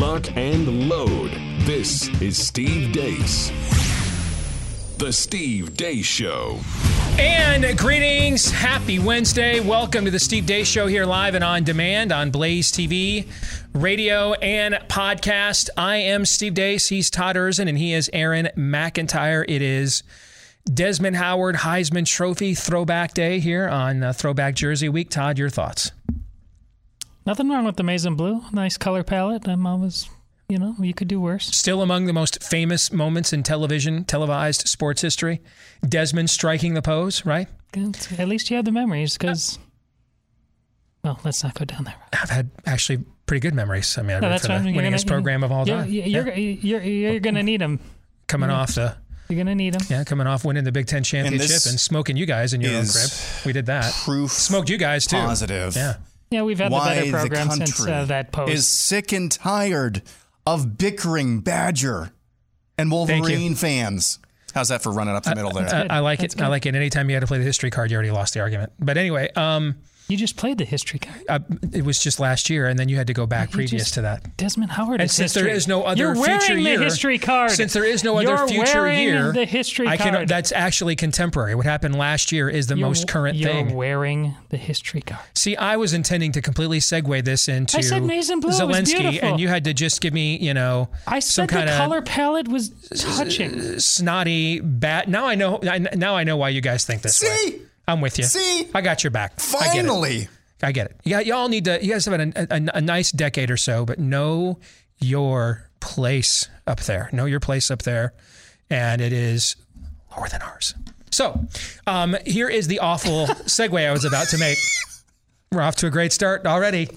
lock, and load. This is Steve Deace. The Steve Deace Show. And greetings. Happy Wednesday. Welcome to the Steve Deace Show here live and on demand on Blaze TV, radio, and podcast. I am Steve Deace. He's Todd Erzen, and he is Aaron McIntyre. It is Desmond Howard Heisman Trophy Throwback Day here on uh, Throwback Jersey Week. Todd, your thoughts? Nothing wrong with the maize and blue. Nice color palette. I'm always, you know, you could do worse. Still among the most famous moments in television, televised sports history. Desmond striking the pose, right? At least you have the memories because, well, let's not go down that road. I've had actually pretty good memories. I mean, I No, root that's for the fine. You're winningest gonna- program of all You're, time. you're, Yeah. you're, you're, you're going to need them. Coming off the You're going to need them. Yeah, coming off winning the Big Ten championship this and, smoking you guys in your own crib. We did that. proof Smoked you guys too. positive. Yeah. Yeah, we've had the better program country since uh, that post. is sick and tired of bickering Badger and. Wolverine fans. How's that for running up the middle there? I, I like That's it. I like it. Anytime you had to play the history card, you already lost the argument. But anyway, um, you just played the history card. uh, it was just last year, and then you had to go back You previous just- to that. Desmond Howard And is since there history. is no other You're wearing future year, the history card. Since there is no other You're future wearing year, the history I can. card. That's actually contemporary. What happened last year is the You're- most current thing. you're wearing the history card. See, I was intending to completely segue this into I said maize and blue. It was Zelensky, beautiful. and you had to just give me, you know, I some said the kind of color palette was touching. snotty bat. Now I know. I, now I know why you guys think this way. I'm with you. See? I got your back. I get it. Finally. I get it. Yeah, y'all need to. You guys have a, a, a nice decade or so, but know your place up there. Know your place up there, and it is lower than ours. So, um, here is the awful segue I was about to make. We're off to a great start already.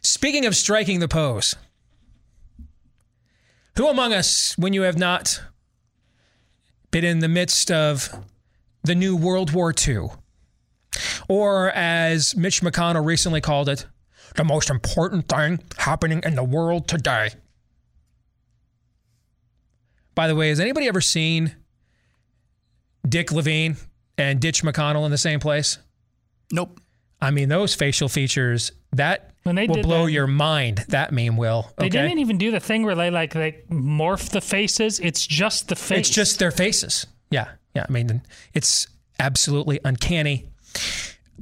Speaking of striking the pose, who among us, when you have not been in the midst of the new World War II, or as Mitch McConnell recently called it, the most important thing happening in the world today. By the way, has anybody ever seen Dick Levine and Ditch McConnell in the same place? Nope. I mean, those facial features that When they will blow that- your mind. That meme will. They didn't even do the thing where they like they morph the faces. It's just the face. it's just their faces. Yeah, yeah. I mean, it's absolutely uncanny.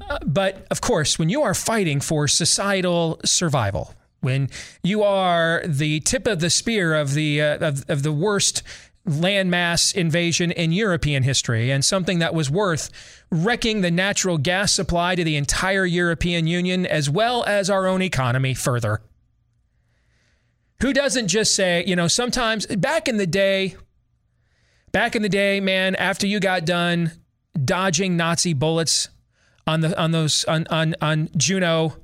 Uh, but of course, when you are fighting for societal survival, when you are the tip of the spear of the uh, of, of the worst landmass invasion in European history, and something that was worth wrecking the natural gas supply to the entire European Union as well as our own economy further. Who doesn't just say, you know, sometimes back in the day, back in the day, man, after you got done dodging Nazi bullets on the on those on on on Juno,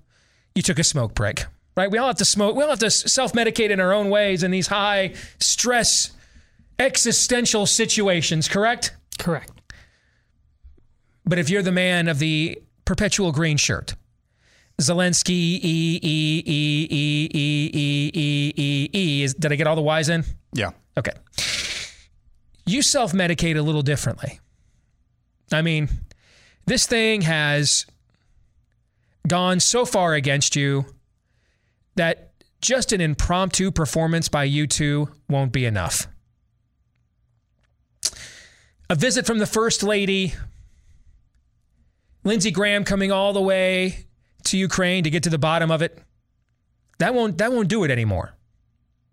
you took a smoke break. Right? We all have to smoke. We all have to self-medicate in our own ways in these high stress existential situations, correct? correct. But if you're the man of the perpetual green shirt, Zelensky, E, E, E, E, E, E, E, E, E, is, did I get all the Y's in? Yeah. Okay. You self medicate a little differently. I mean, this thing has gone so far against you that just an impromptu performance by you two won't be enough. A visit from the First Lady, Lindsey Graham coming all the way to Ukraine to get to the bottom of it. That won't that won't do it anymore.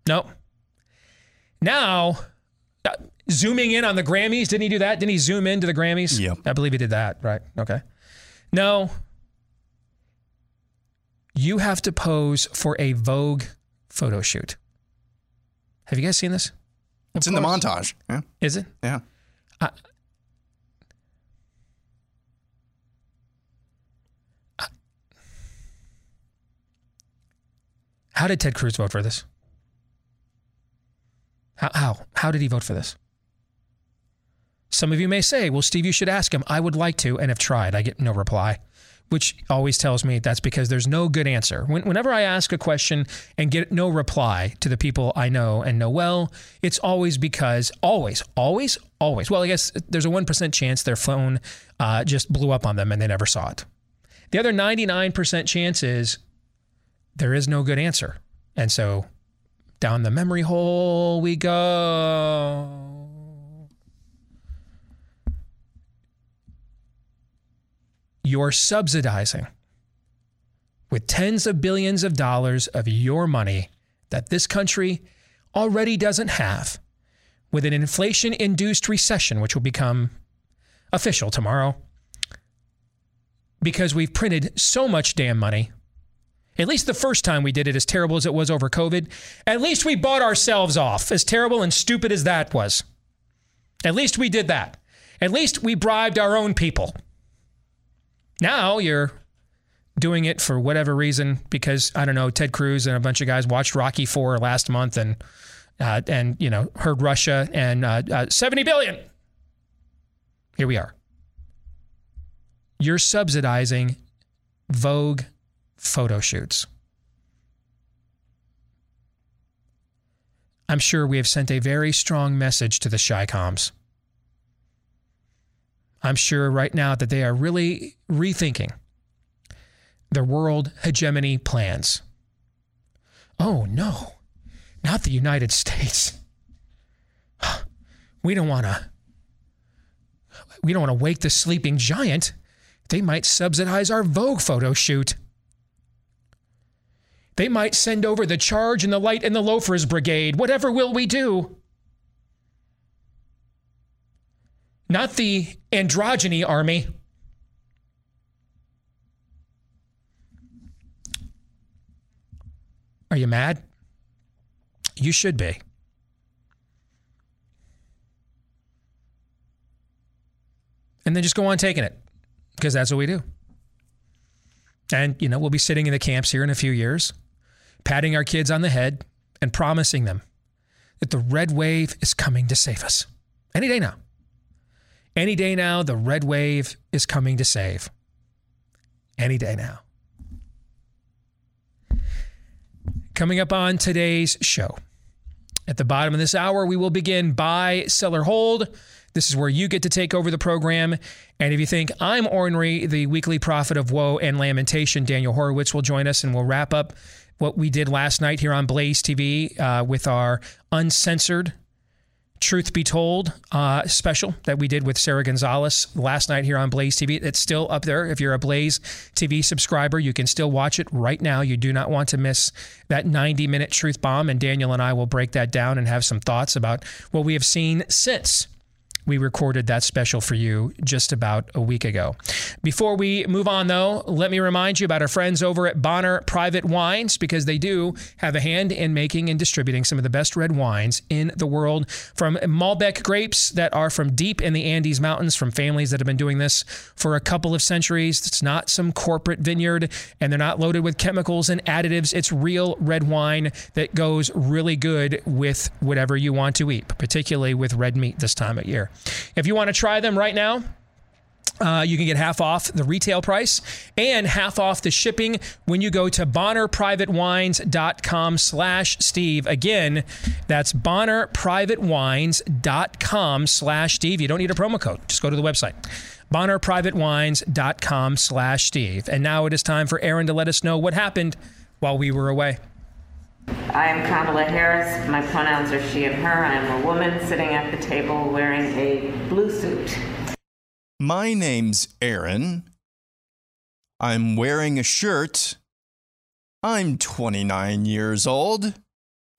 No. Now, zooming in on the Grammys, didn't he do that? Didn't he zoom into the Grammys? Yeah. I believe he did that, right? Okay. No. You have to pose for a Vogue photo shoot. Have you guys seen this? It's in the montage. Yeah. Is it? Yeah. How did Ted Cruz vote for this? How, how? How did he vote for this? Some of you may say, well, Steve, you should ask him. I would like to and have tried. I get no reply, which always tells me that's because there's no good answer. When, whenever I ask a question and get no reply to the people I know and know well, it's always because, always, always, always. Well, I guess there's a 1% chance their phone uh, just blew up on them and they never saw it. The other 99% chance is there is no good answer. And so down the memory hole we go. You're subsidizing with tens of billions of dollars of your money that this country already doesn't have with an inflation induced recession, which will become official tomorrow because we've printed so much damn money. At least the first time we did it, as terrible as it was over COVID, at least we bought ourselves off, as terrible and stupid as that was. At least we did that. At least we bribed our own people. Now you're doing it for whatever reason because I don't know Ted Cruz and a bunch of guys watched Rocky Four last month and uh, and you know heard Russia and uh, uh, 70 billion. Here we are. You're subsidizing Vogue photo shoots. I'm sure we have sent a very strong message to the Chi-Coms. I'm sure right now that they are really rethinking their world hegemony plans. Oh no, not the United States. We don't want to we don't want to wake the sleeping giant. They might subsidize our Vogue photo shoot. They might send over the charge and the light and the loafers brigade. Whatever will we do? Not the androgyny army. Are you mad? You should be. And then just go on taking it because that's what we do. And, you know, we'll be sitting in the camps here in a few years, patting our kids on the head and promising them that the red wave is coming to save us. Any day now. Any day now, the red wave is coming to save. Any day now. Coming up on today's show. At the bottom of this hour, we will begin buy, seller, hold. This is where you get to take over the program. And if you think I'm ornery, the weekly prophet of woe and lamentation, Daniel Horowitz will join us and we'll wrap up what we did last night here on Blaze TV uh, with our uncensored Truth Be Told uh, special that we did with Sara Gonzales last night here on Blaze TV. It's still up there. If you're a Blaze TV subscriber, you can still watch it right now. You do not want to miss that 90 minute truth bomb. And Daniel and I will break that down and have some thoughts about what we have seen since we recorded that special for you just about a week ago. Before we move on, though, let me remind you about our friends over at Bonner Private Wines because they do have a hand in making and distributing some of the best red wines in the world from Malbec grapes that are from deep in the Andes Mountains from families that have been doing this for a couple of centuries. It's not some corporate vineyard and they're not loaded with chemicals and additives. It's real red wine that goes really good with whatever you want to eat, particularly with red meat this time of year. If you want to try them right now, uh, you can get half off the retail price and half off the shipping when you go to bonnerprivatewines.com slash steve. Again that's bonnerprivatewines.com slash steve. You don't need a promo code. Just go to the website bonnerprivatewines.com slash steve. And now it is time for aaron to let us know what happened while we were away I am Kamala Harris. My pronouns are she and her. I am a woman sitting at the table wearing a blue suit. My name's Aaron. I'm wearing a shirt. I'm 29 years old.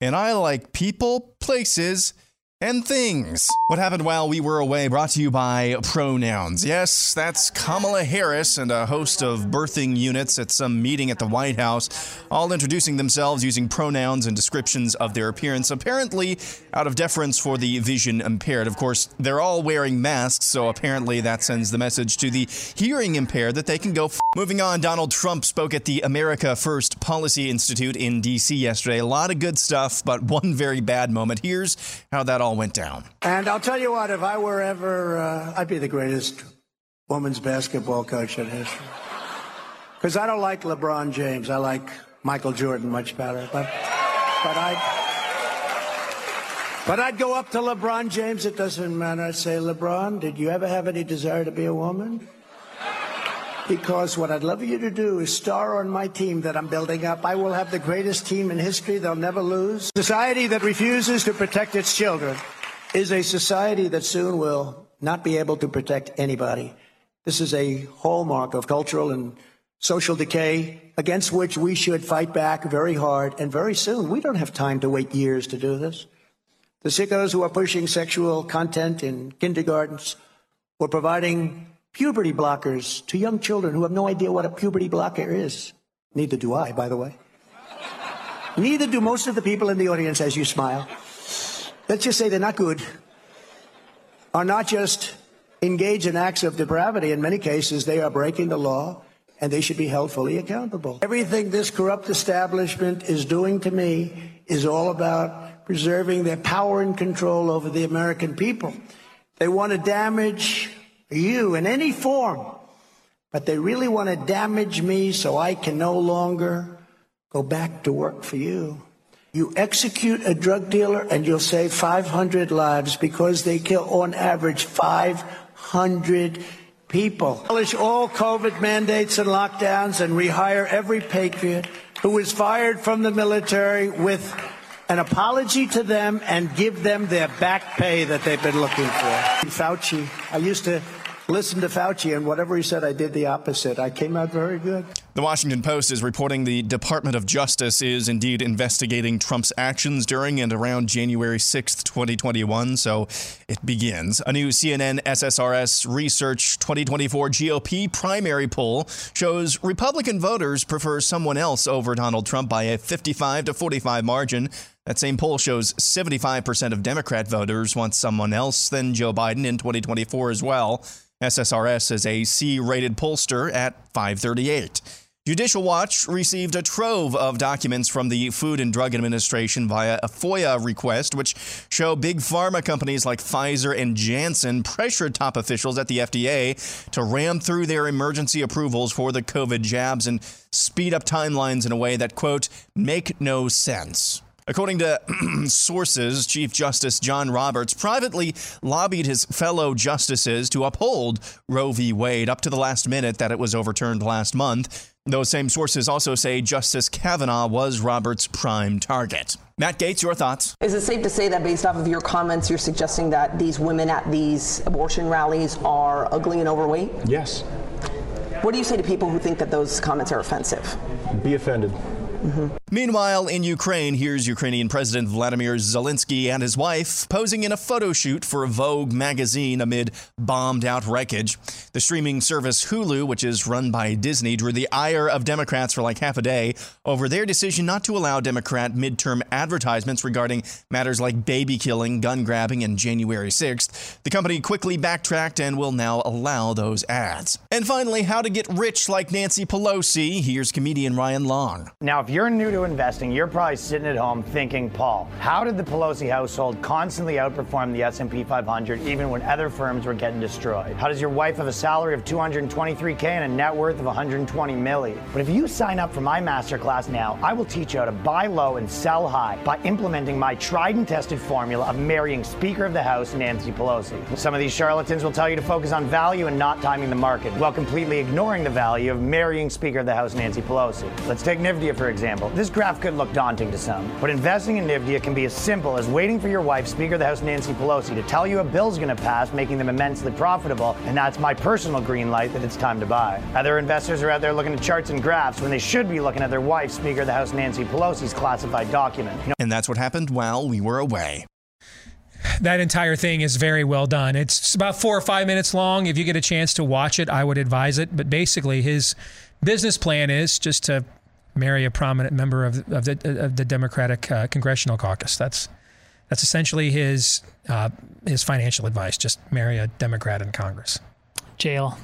And I like people, places, and things. What happened while we were away brought to you by Pronouns. Yes, that's Kamala Harris and a host of birthing units at some meeting at the White House, all introducing themselves using pronouns and descriptions of their appearance, apparently out of deference for the vision impaired. Of course, they're all wearing masks, so apparently that sends the message to the hearing impaired that they can go. F- Moving on, Donald Trump spoke at the America First Policy Institute in D.C. yesterday. A lot of good stuff, but one very bad moment. Here's how that all went down. And I'll tell you what, if I were ever, uh, I'd be the greatest women's basketball coach in history. Because I don't like LeBron James. I like Michael Jordan much better. But, but I'd, but I'd go up to LeBron James. It doesn't matter. I'd say, LeBron, did you ever have any desire to be a woman? Because what I'd love you to do is star on my team that I'm building up. I will have the greatest team in history. They'll never lose. Society that refuses to protect its children is a society that soon will not be able to protect anybody. This is a hallmark of cultural and social decay against which we should fight back very hard and very soon. We don't have time to wait years to do this. The sickos who are pushing sexual content in kindergartens or providing puberty blockers to young children who have no idea what a puberty blocker is. Neither do I, by the way. Neither do most of the people in the audience as you smile. Let's just say they're not good. Are not just engaged in acts of depravity. In many cases, they are breaking the law and they should be held fully accountable. Everything this corrupt establishment is doing to me is all about preserving their power and control over the American people. They want to damage you in any form, but they really want to damage me so I can no longer go back to work for you. You execute a drug dealer and you'll save 500 lives because they kill on average 500 people. Abolish all COVID mandates and lockdowns and rehire every patriot who was fired from the military with an apology to them and give them their back pay that they've been looking for. Fauci, I used to listen to Fauci, and whatever he said, I did the opposite. I came out very good. The Washington Post is reporting the Department of Justice is indeed investigating Trump's actions during and around January 6th, 2021. So it begins. A new CNN SSRS Research 2024 GOP primary poll shows Republican voters prefer someone else over Donald Trump by a 55 to 45 margin. That same poll shows 75% of Democrat voters want someone else than Joe Biden in 2024 as well. SSRS is a C rated pollster at 538. Judicial Watch received a trove of documents from the Food and Drug Administration via a FOIA request, which show big pharma companies like Pfizer and Janssen pressured top officials at the FDA to ram through their emergency approvals for the COVID jabs and speed up timelines in a way that, quote, make no sense. According to sources, Chief Justice John Roberts privately lobbied his fellow justices to uphold Roe v. Wade up to the last minute that it was overturned last month. Those same sources also say Justice Kavanaugh was Roberts' prime target. Matt Gaetz, your thoughts? Is it safe to say that based off of your comments, you're suggesting that these women at these abortion rallies are ugly and overweight? Yes. What do you say to people who think that those comments are offensive? Be offended. Mm-hmm. Meanwhile, in Ukraine, here's Ukrainian President Vladimir Zelensky and his wife posing in a photo shoot for a Vogue magazine amid bombed out wreckage. The streaming service Hulu, which is run by Disney, drew the ire of Democrats for like half a day over their decision not to allow Democrat midterm advertisements regarding matters like baby killing, gun grabbing, and January 6th. The company quickly backtracked and will now allow those ads. And finally, how to get rich like Nancy Pelosi. Here's comedian Ryan Long. Now, if you're new to investing, you're probably sitting at home thinking, Paul, how did the Pelosi household constantly outperform the S&P 500 even when other firms were getting destroyed? How does your wife have a salary of 223k and a net worth of 120 million? But if you sign up for my masterclass now, I will teach you how to buy low and sell high by implementing my tried and tested formula of marrying Speaker of the House Nancy Pelosi. Some of these charlatans will tell you to focus on value and not timing the market, while completely ignoring the value of marrying Speaker of the House Nancy Pelosi. Let's take NVIDIA for example example. This graph could look daunting to some, but investing in NVIDIA can be as simple as waiting for your wife, Speaker of the House Nancy Pelosi, to tell you a bill's going to pass, making them immensely profitable, and that's my personal green light that it's time to buy. Other investors are out there looking at charts and graphs when they should be looking at their wife, Speaker of the House Nancy Pelosi's classified document. You know- and that's what happened while we were away that entire thing is very well done. It's about four or five minutes long. If you get a chance to watch it, I would advise it. But basically, his business plan is just to marry a prominent member of, of the of the Democratic uh, congressional caucus. That's that's essentially his uh, his financial advice. Just marry a Democrat in Congress. Jail.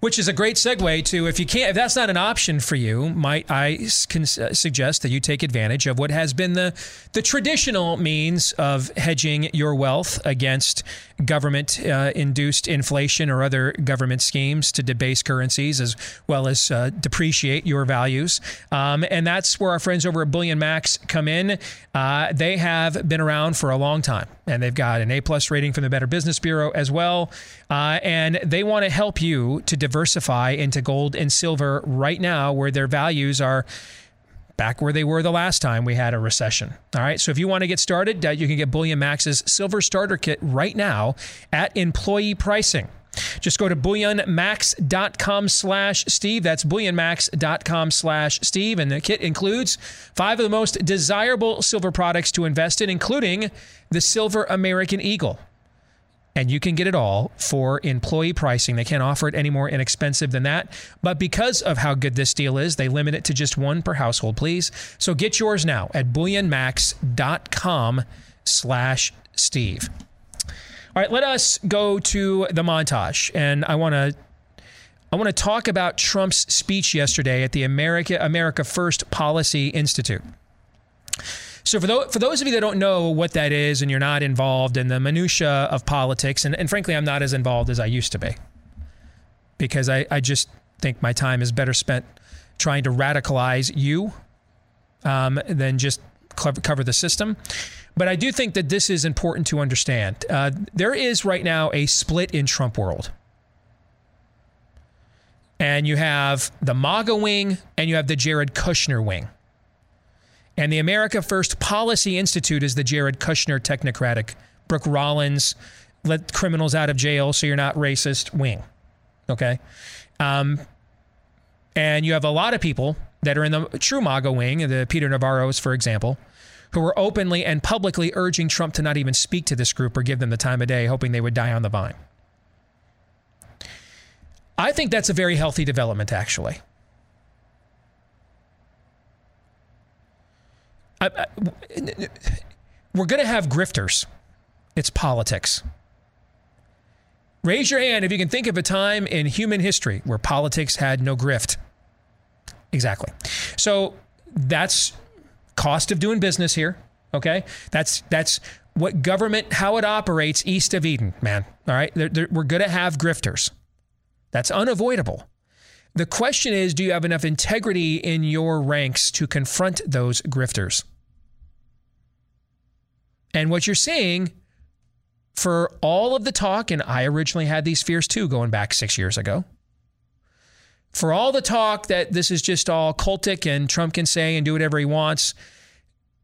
Which is a great segue to if you can't, if that's not an option for you, might I can uh, suggest that you take advantage of what has been the the traditional means of hedging your wealth against government uh, induced inflation or other government schemes to debase currencies as well as uh, depreciate your values. Um, and that's where our friends over at Bullion Max come in. Uh, they have been around for a long time and they've got an A plus rating from the Better Business Bureau as well. Uh, and they want to help you to diversify into gold and silver right now, where their values are back where they were the last time we had a recession. All right. So if you want to get started, uh, you can get Bullion Max's Silver Starter Kit right now at employee pricing. Just go to bullionmax.com slash Steve. That's bullionmax.com slash Steve. And the kit includes five of the most desirable silver products to invest in, including the Silver American Eagle and you can get it all for employee pricing. They can't offer it any more inexpensive than that. But because of how good this deal is, they limit it to just one per household, please. So get yours now at bullionmax.com slash Steve. All right, let us go to the montage. And I want to I want to talk about Trump's speech yesterday at the America America First Policy Institute. So for those, for those of you that don't know what that is and you're not involved in the minutia of politics, and, and frankly, I'm not as involved as I used to be because I, I just think my time is better spent trying to radicalize you um, than just cover the system. But I do think that this is important to understand. Uh, there is right now a split in Trump world. And you have the MAGA wing and you have the Jared Kushner wing. And the America First Policy Institute is the Jared Kushner technocratic, Brooke Rollins, let criminals out of jail so you're not racist wing. Okay. Um, and you have a lot of people that are in the true MAGA wing, the Peter Navarro's, for example, who are openly and publicly urging Trump to not even speak to this group or give them the time of day, hoping they would die on the vine. I think that's a very healthy development, actually. I, I, we're going to have grifters. It's politics. Raise your hand if you can think of a time in human history where politics had no grift. Exactly. So that's cost of doing business here. Okay, that's that's what government how it operates east of Eden, man. All right, they're, they're, we're going to have grifters. That's unavoidable. The question is, do you have enough integrity in your ranks to confront those grifters? And what you're seeing for all of the talk, and I originally had these fears too going back six years ago. For all the talk that this is just all cultic and Trump can say and do whatever he wants,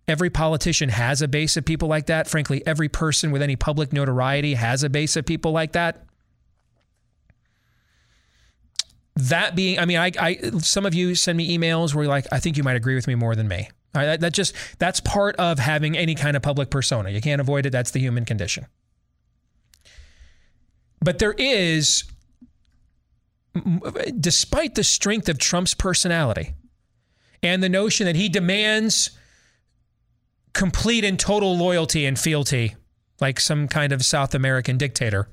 every politician has a base of people like that. Frankly, every person with any public notoriety has a base of people like that. That being, I mean, I, I some of you send me emails where you're like, I think you might agree with me more than me. Right, that just that's part of having any kind of public persona. You can't avoid it. That's the human condition. But there is, despite the strength of Trump's personality and the notion that he demands complete and total loyalty and fealty, like some kind of South American dictator,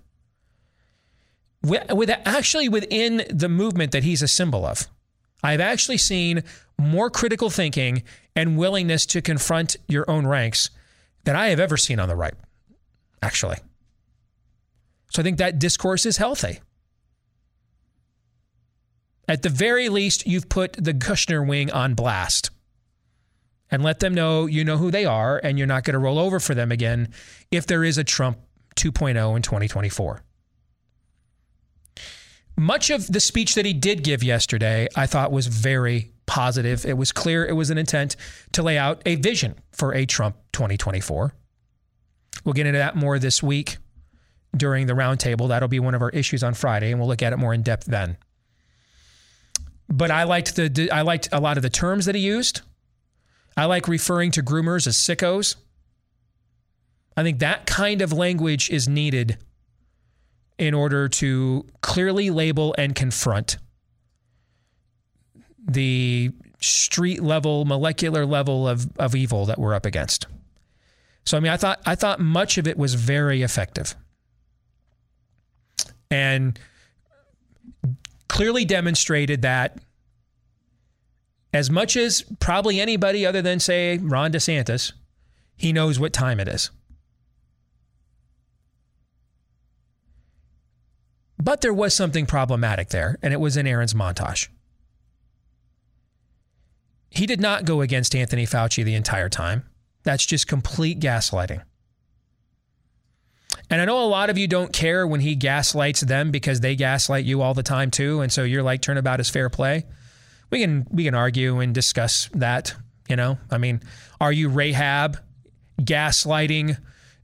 with actually within the movement that he's a symbol of, I've actually seen more critical thinking and willingness to confront your own ranks than I have ever seen on the right, actually. So I think that discourse is healthy. At the very least, you've put the Kushner wing on blast and let them know you know who they are and you're not going to roll over for them again if there is a Trump 2.0 in 2024. Much of the speech that he did give yesterday, I thought was very positive. It was clear it was an intent to lay out a vision for a Trump 2024. We'll get into that more this week during the roundtable. That'll be one of our issues on Friday, and we'll look at it more in depth then. But I liked the I liked a lot of the terms that he used. I like referring to groomers as sickos. I think that kind of language is needed in order to clearly label and confront the street level, molecular level of, of evil that we're up against. So I mean I thought I thought much of it was very effective. And clearly demonstrated that as much as probably anybody other than say Ron DeSantis, he knows what time it is. But there was something problematic there, and it was in Aaron's montage. He did not go against Anthony Fauci the entire time. That's just complete gaslighting. And I know a lot of you don't care when he gaslights them because they gaslight you all the time too. And so you're like, turnabout is fair play. We can we can argue and discuss that. You know, I mean, are you Rahab gaslighting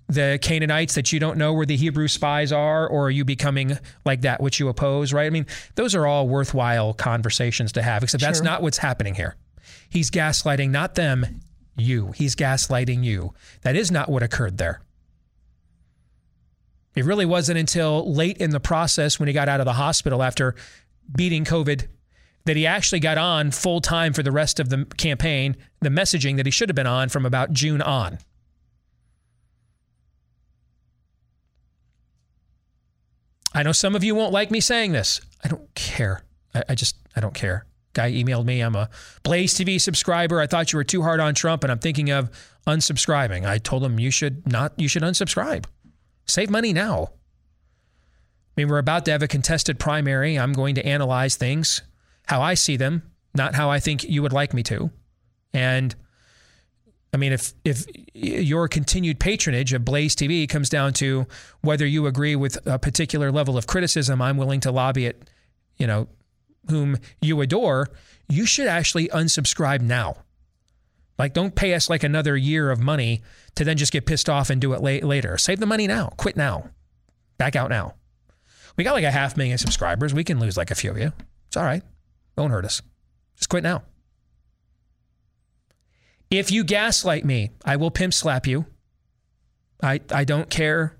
the Canaanites that you don't know where the Hebrew spies are, or are you becoming like that which you oppose? Right? I mean, those are all worthwhile conversations to have. Except that's not what's happening here. He's gaslighting not them, you. He's gaslighting you. That is not what occurred there. It really wasn't until late in the process when he got out of the hospital after beating COVID that he actually got on full time for the rest of the campaign, the messaging that he should have been on from about June on. I know some of you won't like me saying this. I don't care. I, I just, I don't care. Guy emailed me. I'm a Blaze TV subscriber. I thought you were too hard on Trump, and I'm thinking of unsubscribing. I told him you should not, you should unsubscribe. Save money now. I mean, we're about to have a contested primary. I'm going to analyze things how I see them, not how I think you would like me to. And I mean, if if your continued patronage of Blaze TV comes down to whether you agree with a particular level of criticism, I'm willing to lobby it, you know, whom you adore, you should actually unsubscribe now. Like, don't pay us like another year of money to then just get pissed off and do it late, later. Save the money now. Quit now. Back out now. We got like a half million subscribers. We can lose like a few of you. It's all right. Don't hurt us. Just quit now. If you gaslight me, I will pimp slap you. I, I don't care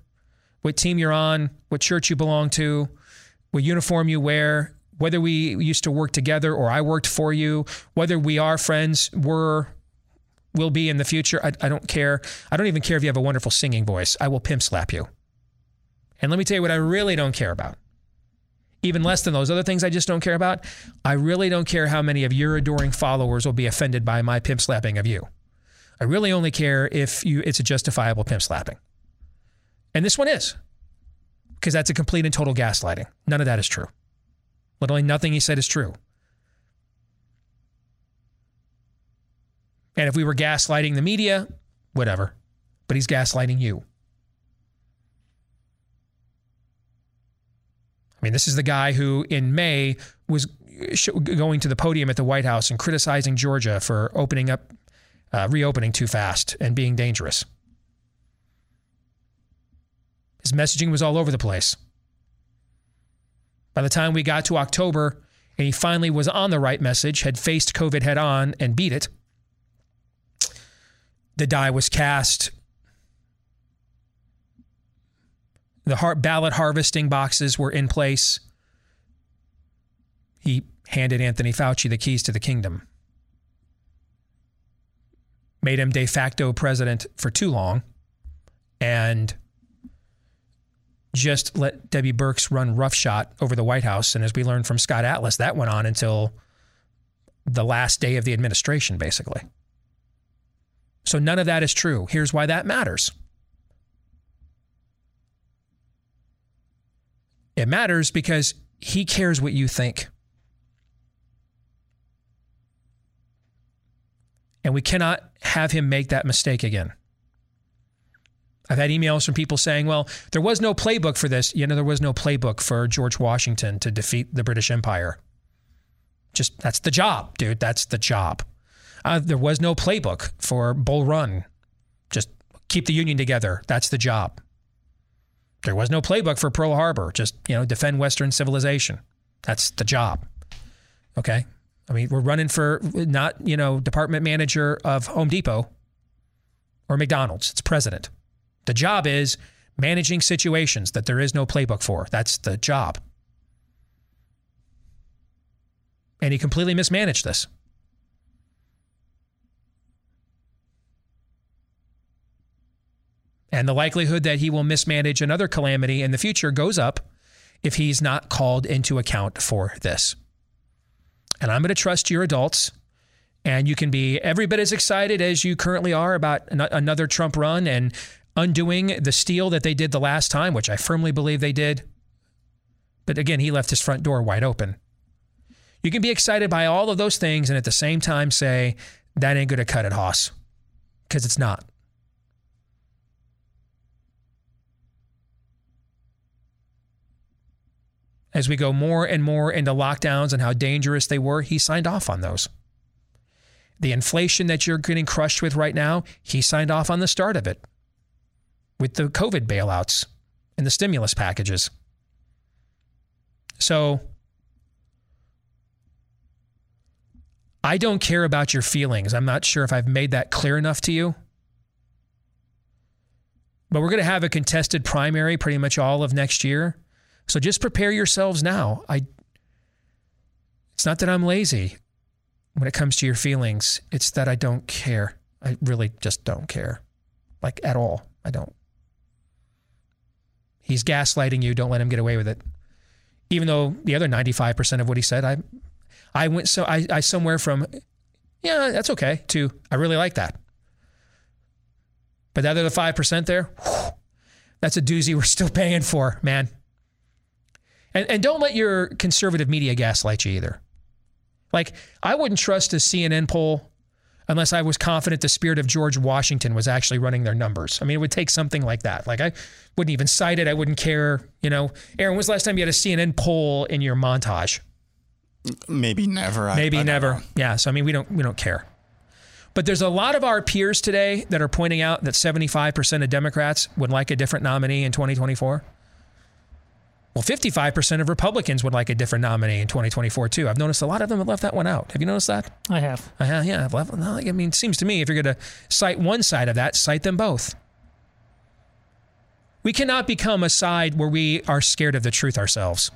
what team you're on, what church you belong to, what uniform you wear, whether we used to work together or I worked for you, whether we are friends, were, will be in the future. I, I don't care. I don't even care if you have a wonderful singing voice. I will pimp slap you. And let me tell you what I really don't care about. Even less than those other things I just don't care about. I really don't care how many of your adoring followers will be offended by my pimp slapping of you. I really only care if you it's a justifiable pimp slapping. And this one is. Because that's a complete and total gaslighting. None of that is true. Literally nothing he said is true. And if we were gaslighting the media, whatever. But he's gaslighting you. I mean, this is the guy who in May was going to the podium at the White House and criticizing Georgia for opening up, uh, reopening too fast and being dangerous. His messaging was all over the place. By the time we got to October and he finally was on the right message, had faced COVID head on and beat it, the die was cast. The ballot harvesting boxes were in place. He handed Anthony Fauci the keys to the kingdom. Made him de facto president for too long and just let Debbie Birx run roughshod over the White House. And as we learned from Scott Atlas, that went on until the last day of the administration, basically. So none of that is true. Here's why that matters. It matters because he cares what you think. And we cannot have him make that mistake again. I've had emails from people saying, well, there was no playbook for this. You know, there was no playbook for George Washington to defeat the British Empire. Just that's the job, dude. That's the job. Uh, there was no playbook for Bull Run. Just keep the Union together. That's the job. There was no playbook for Pearl Harbor. Just, you know, defend Western civilization. That's the job. Okay. I mean, we're running for not, you know, department manager of Home Depot or McDonald's. It's president. The job is managing situations that there is no playbook for. That's the job. And he completely mismanaged this. And the likelihood that he will mismanage another calamity in the future goes up if he's not called into account for this. And I'm going to trust your adults. And you can be every bit as excited as you currently are about an- another Trump run and undoing the steal that they did the last time, which I firmly believe they did. But again, he left his front door wide open. You can be excited by all of those things and at the same time say, that ain't going to cut it, Hoss. Because it's not. as we go more and more into lockdowns and how dangerous they were, he signed off on those. The inflation that you're getting crushed with right now, he signed off on the start of it with the COVID bailouts and the stimulus packages. So I don't care about your feelings. I'm not sure if I've made that clear enough to you. But we're going to have a contested primary pretty much all of next year. So just prepare yourselves now. I It's not that I'm lazy when it comes to your feelings. It's that I don't care. I really just don't care. Like at all. I don't. He's gaslighting you. Don't let him get away with it. Even though the other 95% of what he said, I I went so I, I somewhere from yeah, that's okay to I really like that. But the other 5% there, whew, that's a doozy we're still paying for, man. And, and don't let your conservative media gaslight you either. Like, I wouldn't trust a CNN poll unless I was confident the spirit of George Washington was actually running their numbers. I mean, it would take something like that. Like, I wouldn't even cite it. I wouldn't care. You know, Aaron, when's the last time you had a CNN poll in your montage? Maybe never. Maybe I don't never. Yeah. So I mean, we don't we don't care. But there's a lot of our peers today that are pointing out that 75% of Democrats would like a different nominee in 2024. Well, 55% of Republicans would like a different nominee in 2024 too. I've noticed a lot of them have left that one out. Have you noticed that? I have. Uh, yeah, I've left. I mean, it seems to me if you're going to cite one side of that, cite them both. We cannot become a side where we are scared of the truth ourselves.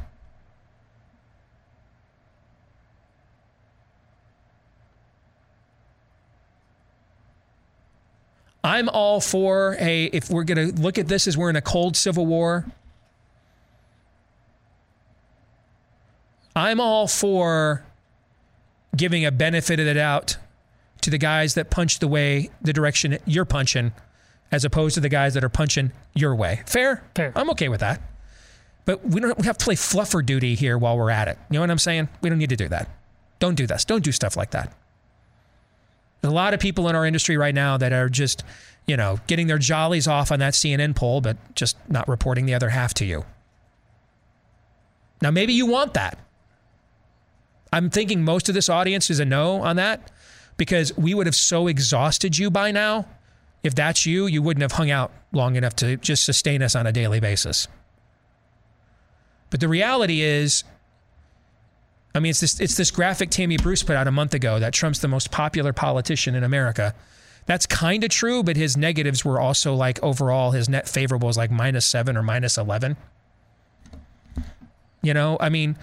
I'm all for a if we're going to look at this as we're in a cold civil war. I'm all for giving a benefit of the doubt to the guys that punch the way the direction you're punching as opposed to the guys that are punching your way. Fair? Fair. I'm okay with that. But we don't we have to play fluffer duty here while we're at it. You know what I'm saying? We don't need to do that. Don't do this. Don't do stuff like that. There's a lot of people in our industry right now that are just, you know, getting their jollies off on that CNN poll, but just not reporting the other half to you. Now, maybe you want that. I'm thinking most of this audience is a no on that because we would have so exhausted you by now. If that's you, you wouldn't have hung out long enough to just sustain us on a daily basis. But the reality is, I mean, it's this, it's this graphic Tammy Bruce put out a month ago that Trump's the most popular politician in America. That's kind of true, but his negatives were also like overall, his net favorable was like minus seven or minus 11. You know, I mean,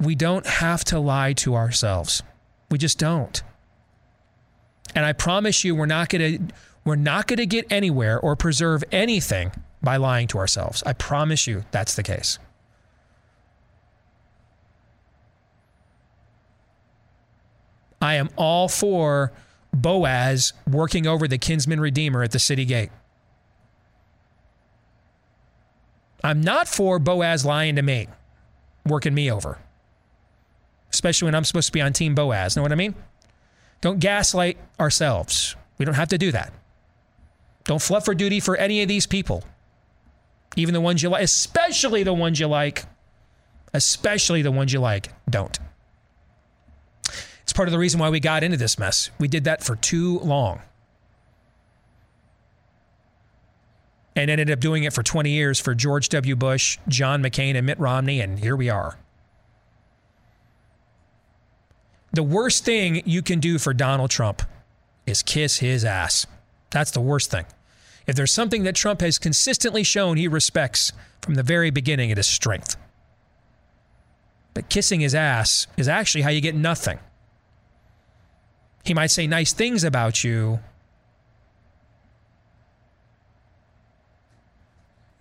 we don't have to lie to ourselves. We just don't. And I promise you, we're not going to. We're not going to get anywhere or preserve anything by lying to ourselves. I promise you that's the case. I am all for Boaz working over the kinsman redeemer at the city gate. I'm not for Boaz lying to me, working me over, especially when I'm supposed to be on Team Boaz. Know what I mean? Don't gaslight ourselves. We don't have to do that. Don't fluff for duty for any of these people, even the ones you like, especially the ones you like, especially the ones you like. Don't. It's part of the reason why we got into this mess. We did that for too long. And ended up doing it for 20 years for George W. Bush, John McCain, and Mitt Romney, and here we are. The worst thing you can do for Donald Trump is kiss his ass. That's the worst thing. If there's something that Trump has consistently shown he respects from the very beginning, it is strength. But kissing his ass is actually how you get nothing. He might say nice things about you,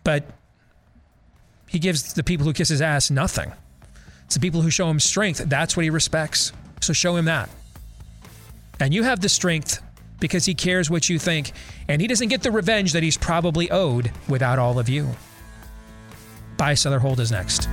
but he gives the people who kiss his ass nothing. It's the people who show him strength. That's what he respects. So show him that. And you have the strength because he cares what you think, and he doesn't get the revenge that he's probably owed without all of you. Bye, Souther Hold is next.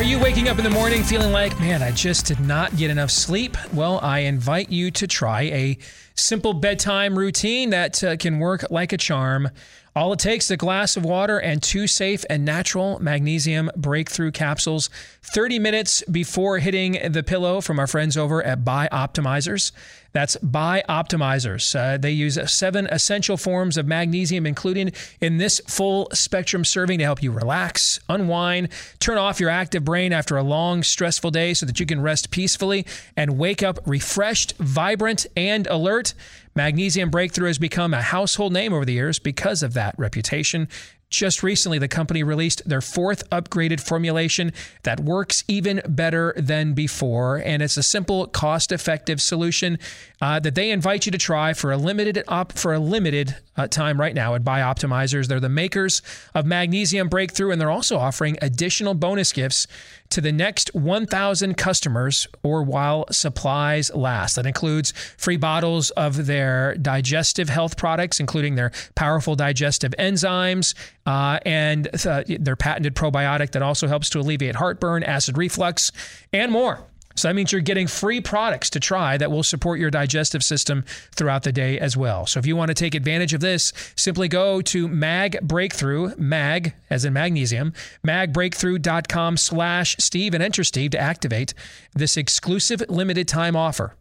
Are you waking up in the morning feeling like, man, I just did not get enough sleep? Well, I invite you to try a simple bedtime routine that uh, can work like a charm. All it takes is a glass of water and two safe and natural magnesium breakthrough capsules 30 minutes before hitting the pillow from our friends over at Bioptimizers. That's Bioptimizers. Uh, they use seven essential forms of magnesium, including in this full spectrum serving to help you relax, unwind, turn off your active brain after a long, stressful day so that you can rest peacefully and wake up refreshed, vibrant, and alert. Magnesium Breakthrough has become a household name over the years because of that reputation. Just recently, the company released their fourth upgraded formulation that works even better than before. And it's a simple, cost effective solution uh, that they invite you to try for a limited op- for a limited uh, time right now at Bioptimizers. They're the makers of Magnesium Breakthrough, and they're also offering additional bonus gifts to the next 1,000 customers or while supplies last. That includes free bottles of their digestive health products, including their powerful digestive enzymes uh, and uh, their patented probiotic that also helps to alleviate heartburn, acid reflux, and more. So that means you're getting free products to try that will support your digestive system throughout the day as well. So if you want to take advantage of this, simply go to Mag Breakthrough, Mag as in magnesium, magbreakthrough.com slash Steve and enter Steve to activate this exclusive limited time offer.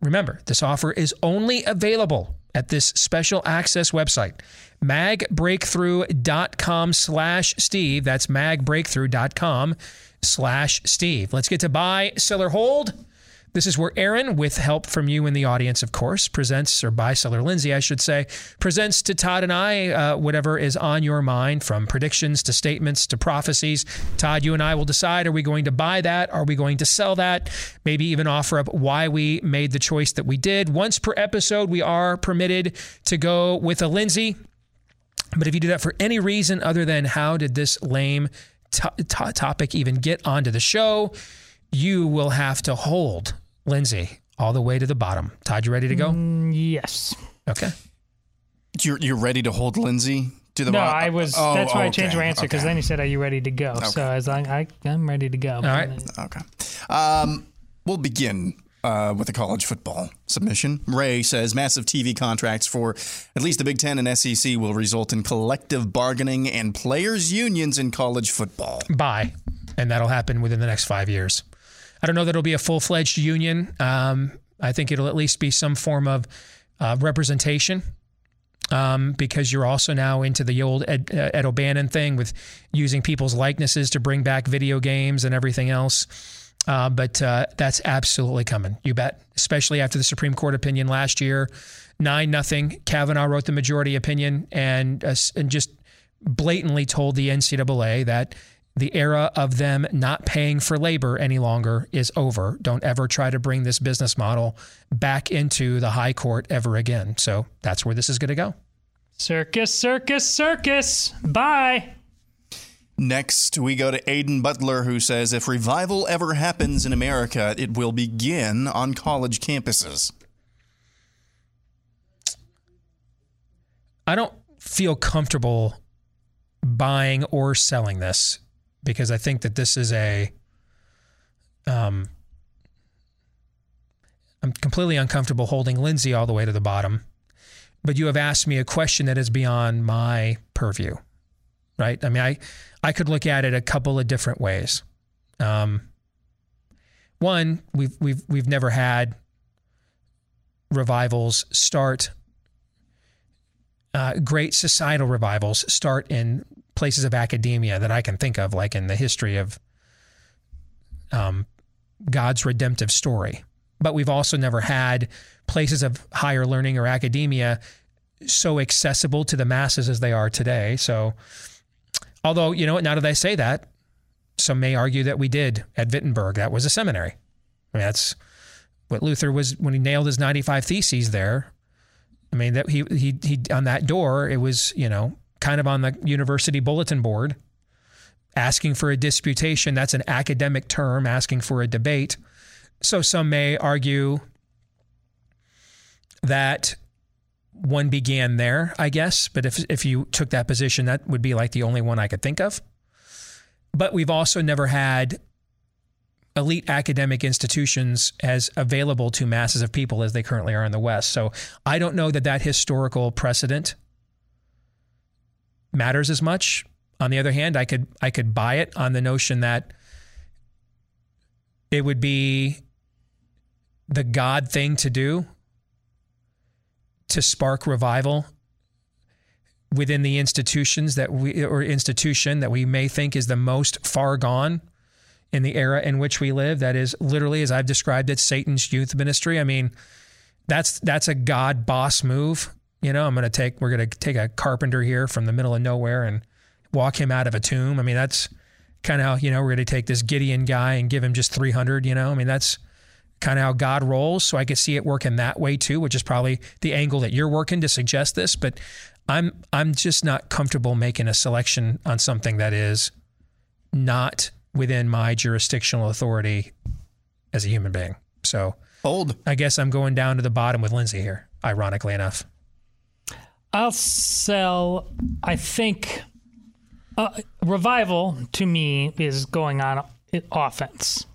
Remember, this offer is only available at this special access website, magbreakthrough.com slash Steve. That's magbreakthrough.com slash Steve. Let's get to buy, seller, hold. This is where Aaron, with help from you in the audience, of course, presents, or buy seller Lindsay, I should say, presents to Todd and I uh, whatever is on your mind from predictions to statements to prophecies. Todd, you and I will decide are we going to buy that? Are we going to sell that? Maybe even offer up why we made the choice that we did. Once per episode, we are permitted to go with a Lindsay. But if you do that for any reason other than how did this lame to- to- topic even get onto the show, you will have to hold Lindsay all the way to the bottom. Todd, you ready to go? Mm, yes. Okay. You're you're ready to hold Lindsay to the No, bottom? I was. Oh, that's why I changed my answer because okay. then he said, "Are you ready to go?" So as was like, I, "I'm ready to go." All right. Okay. Um, we'll begin uh, with a college football submission. Ray says massive TV contracts for at least the Big Ten and SEC will result in collective bargaining and players' unions in college football. Buy. And that'll happen within the next five years. I don't know that it'll be a full fledged union. Um, I think it'll at least be some form of uh, representation. Um, because you're also now into the old Ed, uh, Ed O'Bannon thing with using people's likenesses to bring back video games and everything else. Uh, but uh, that's absolutely coming. You bet. Especially after the Supreme Court opinion last year, nine nothing. Kavanaugh wrote the majority opinion and uh, and just blatantly told the NCAA that the era of them not paying for labor any longer is over. Don't ever try to bring this business model back into the high court ever again. So that's where this is going to go. Circus, circus, circus. Bye. Next, we go to Aiden Butler, who says if revival ever happens in America, it will begin on college campuses. I don't feel comfortable buying or selling this because I think that this is a um I'm completely uncomfortable holding Lindsay all the way to the bottom. But you have asked me a question that is beyond my purview. Right? I mean, I I could look at it a couple of different ways. Um one, we've we've we've never had revivals start uh, great societal revivals start in places of academia that I can think of, like in the history of um, God's redemptive story. But we've also never had places of higher learning or academia so accessible to the masses as they are today. So, although, you know what, now that I say that, some may argue that we did at Wittenberg. That was a seminary. I mean, that's what Luther was when he nailed his 95 theses there. I mean that he he he on that door it was you know kind of on the university bulletin board asking for a disputation that's an academic term asking for a debate so some may argue that one began there I guess but if if you took that position that would be like the only one I could think of but we've also never had elite academic institutions as available to masses of people as they currently are in the West. So I don't know that that historical precedent matters as much. On the other hand, I could I could buy it on the notion that it would be the God thing to do to spark revival within the institutions that we or institution that we may think is the most far gone in the era in which we live. That is literally as I've described it Satan's youth ministry. I mean that's that's a god boss move. You know I'm going to take we're going to take a carpenter here from the middle of nowhere and walk him out of a tomb. I mean that's kind of you know we're going to take this Gideon guy and give him just 300 you know? I mean that's kind of how God rolls so I could see it working that way too which is probably the angle that you're working to suggest this but I'm I'm just not comfortable making a selection on something that is not within my jurisdictional authority as a human being. So old. I guess I'm going down to the bottom with Lindsay here, ironically enough. I'll sell. I think uh, revival to me is going on offense.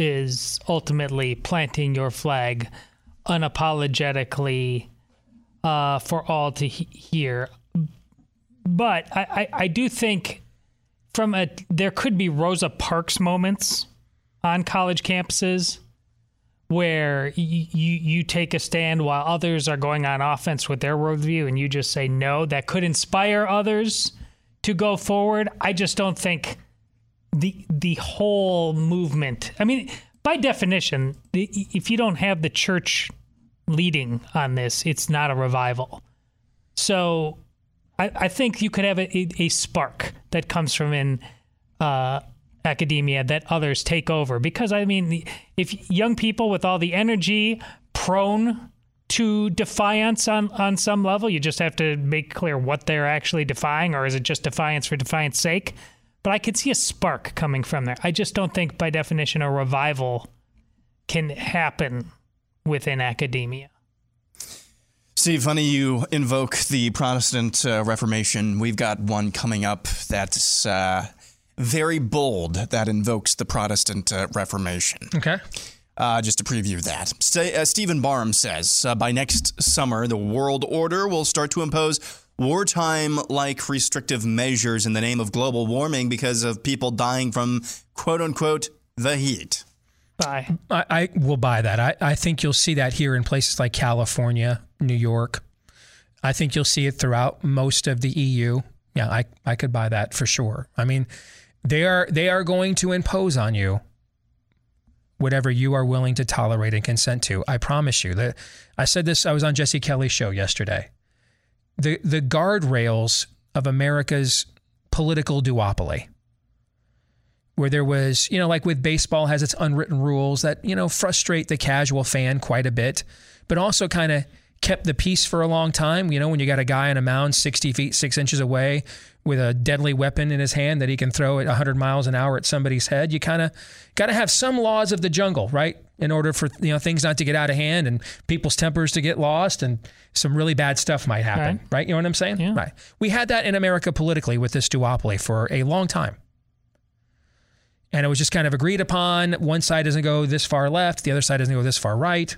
Is ultimately planting your flag unapologetically uh, for all to he- hear. But I, I, I do think from a there could be Rosa Parks moments on college campuses where you, you you take a stand while others are going on offense with their worldview and you just say no that could inspire others to go forward i just don't think the the whole movement i mean by definition if you don't have the church leading on this it's not a revival so i, I think you could have a, a, a spark that comes from in uh, academia that others take over. Because, I mean, if young people with all the energy prone to defiance on, on some level, you just have to make clear what they're actually defying, or is it just defiance for defiance sake? But I could see a spark coming from there. I just don't think, by definition, a revival can happen within academia. Steve, funny you invoke the Protestant uh, Reformation. We've got one coming up that's uh, very bold that invokes the Protestant uh, Reformation. Okay. Uh, just to preview that. St- uh, Stephen Barham says uh, by next summer, the world order will start to impose wartime like restrictive measures in the name of global warming because of people dying from quote unquote the heat. Bye. I, I will buy that. I, I think you'll see that here in places like California, New York. I think you'll see it throughout most of the EU. Yeah, I, I could buy that for sure. I mean, they are they are going to impose on you whatever you are willing to tolerate and consent to. I promise you. That I said this. I was on Jesse Kelly's show yesterday. The the guardrails of America's political duopoly where there was, you know, like with baseball has its unwritten rules that, you know, frustrate the casual fan quite a bit, but also kind of kept the peace for a long time. You know, when you got a guy on a mound 60 feet, six inches away with a deadly weapon in his hand that he can throw at 100 miles an hour at somebody's head, you kind of got to have some laws of the jungle, right? In order for, you know, things not to get out of hand and people's tempers to get lost and some really bad stuff might happen, right? right? You know what I'm saying? Yeah. Right. We had that in America politically with this duopoly for a long time and it was just kind of agreed upon. One side doesn't go this far left, the other side doesn't go this far right.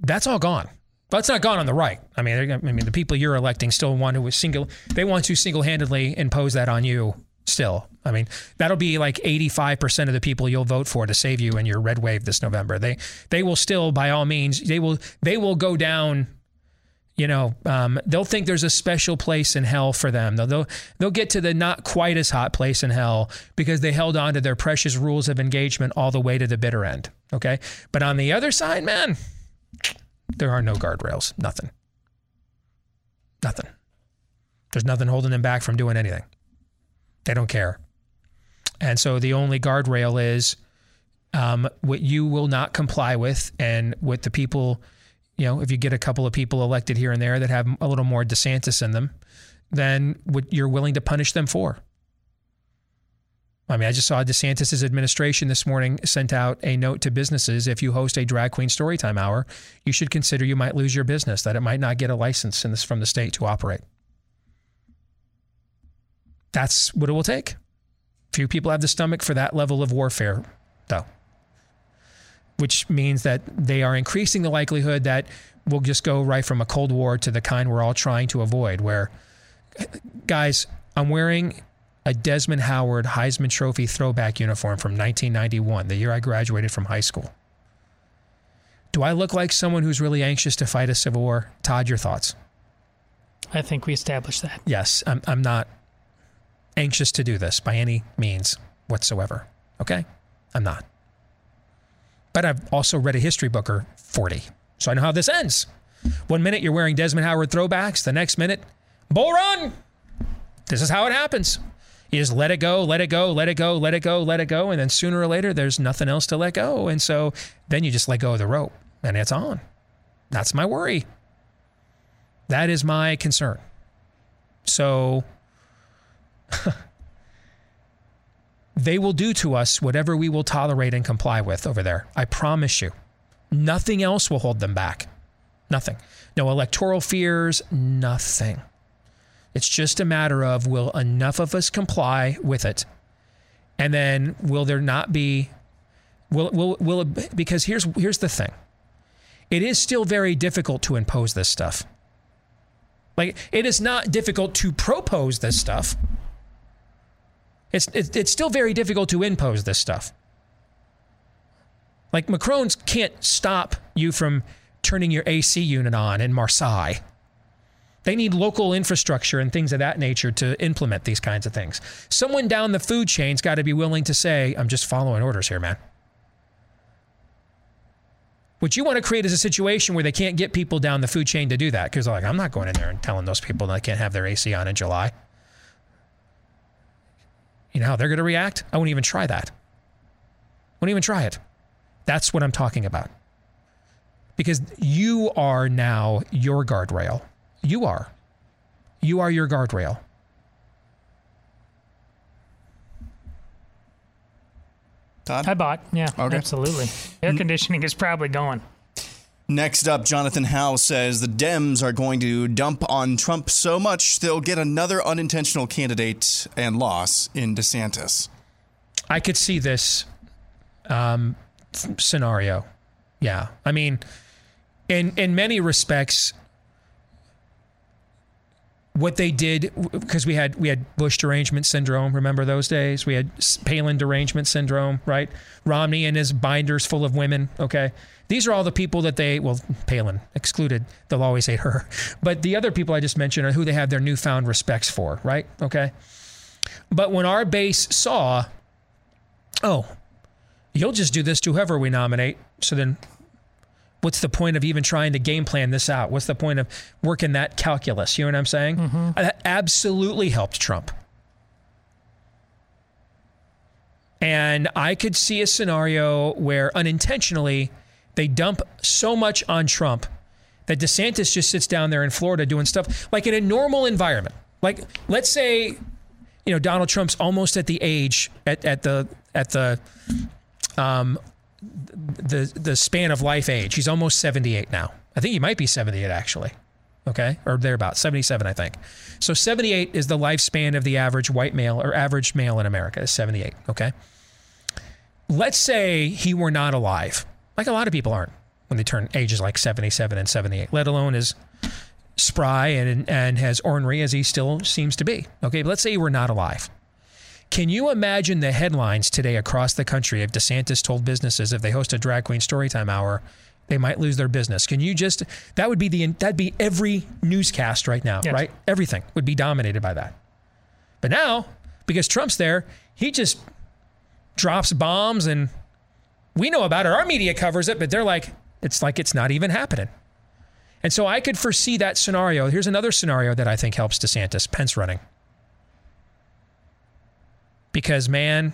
That's all gone. But it's not gone on the right. I mean, I mean, the people you're electing still want to single. They want to single-handedly impose that on you. Still, I mean, that'll be like 85% of the people you'll vote for to save you in your red wave this November. They they will still, by all means, they will they will go down you know, um, they'll think there's a special place in hell for them. They'll, they'll they'll get to the not quite as hot place in hell because they held on to their precious rules of engagement all the way to the bitter end. Okay, but on the other side, man, there are no guardrails. Nothing. Nothing. There's nothing holding them back from doing anything. They don't care. And so the only guardrail is um, what you will not comply with and what the people you know, if you get a couple of people elected here and there that have a little more DeSantis in them, then what you're willing to punish them for. I mean, I just saw DeSantis' administration this morning sent out a note to businesses if you host a drag queen storytime hour, you should consider you might lose your business, that it might not get a license this, from the state to operate. That's what it will take. Few people have the stomach for that level of warfare, though, which means that they are increasing the likelihood that we'll just go right from a Cold War to the kind we're all trying to avoid, where, guys, I'm wearing a Desmond Howard Heisman Trophy throwback uniform from 1991, the year I graduated from high school. Do I look like someone who's really anxious to fight a civil war? Todd, your thoughts? I think we established that. Yes, I'm, I'm not anxious to do this by any means whatsoever. Okay? I'm not. But I've also read a history book or 40, so I know how this ends. One minute you're wearing Desmond Howard throwbacks, the next minute, Bull Run! This is how it happens. Just let it go, let it go, let it go, let it go, let it go. And then sooner or later, there's nothing else to let go. And so then you just let go of the rope and it's on. That's my worry. That is my concern. So they will do to us whatever we will tolerate and comply with over there. I promise you. Nothing else will hold them back. Nothing. No electoral fears, nothing. It's just a matter of will enough of us comply with it? And then will there not be will will will it, because here's here's the thing. It is still very difficult to impose this stuff. Like it is not difficult to propose this stuff. It's, it's it's still very difficult to impose this stuff. Like Macron's can't stop you from turning your AC unit on in Marseille. They need local infrastructure and things of that nature to implement these kinds of things. Someone down the food chain's got to be willing to say, I'm just following orders here, man. What you want to create is a situation where they can't get people down the food chain to do that because they're like, I'm not going in there and telling those people they can't have their AC on in July. You know how they're going to react? I wouldn't even try that. Wouldn't even try it. That's what I'm talking about. Because you are now your guardrail. You are. You are your guardrail. Todd? I bought. Yeah, Okay. absolutely. Air conditioning is probably going. Next up, Jonathan Howe says the Dems are going to dump on Trump so much they'll get another unintentional candidate and loss in DeSantis. I could see this um, scenario. Yeah, I mean, in in many respects, what they did because we had we had Bush derangement syndrome. Remember those days? We had Palin derangement syndrome, right? Romney and his binders full of women. Okay, these are all the people that they well Palin excluded. They'll always hate her, but the other people I just mentioned are who they have their newfound respects for, right? Okay, but when our base saw oh, you'll just do this to whoever we nominate. So then what's the point of even trying to game plan this out? What's the point of working that calculus? You know what I'm saying? Uh, That absolutely helped Trump. And I could see a scenario where unintentionally they dump so much on Trump that DeSantis just sits down there in Florida doing stuff like in a normal environment. Like, let's say, you know, Donald Trump's almost at the age at, at the at the um the the span of life age. He's almost 78 now. I think he might be 78 actually. Okay? Or thereabout, 77 I think. So 78 is the lifespan of the average white male or average male in America is 78, okay? Let's say he were not alive. Like a lot of people aren't when they turn ages like 77 and 78, let alone as spry and and as ornery as he still seems to be. Okay, but let's say he were not alive. Can you imagine the headlines today across the country if DeSantis told businesses if they host a drag queen storytime hour, they might lose their business? Can you just that would be the that'd be every newscast right now, Yes. right? Everything would be dominated by that. But now, because Trump's there, he just drops bombs and we know about it. Our media covers it, but they're like it's like it's not even happening. And so I could foresee that scenario. Here's another scenario that I think helps DeSantis, Pence running. Because, man,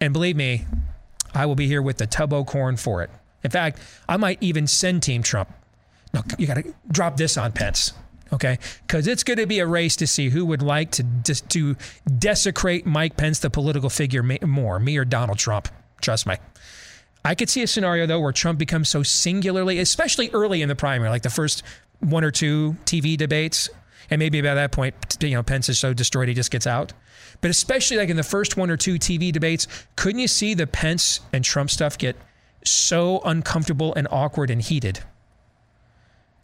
and believe me, I will be here with the tubbo corn for it. In fact, I might even send Team Trump. No, you got to drop this on Pence, okay? Because it's going to be a race to see who would like to just to desecrate Mike Pence, the political figure, more, me or Donald Trump. Trust me. I could see a scenario though where Trump becomes so singularly, especially early in the primary, like the first one or two TV debates, And maybe by that point, you know, Pence is so destroyed he just gets out. But especially like in the first one or two TV debates, couldn't you see the Pence and Trump stuff get so uncomfortable and awkward and heated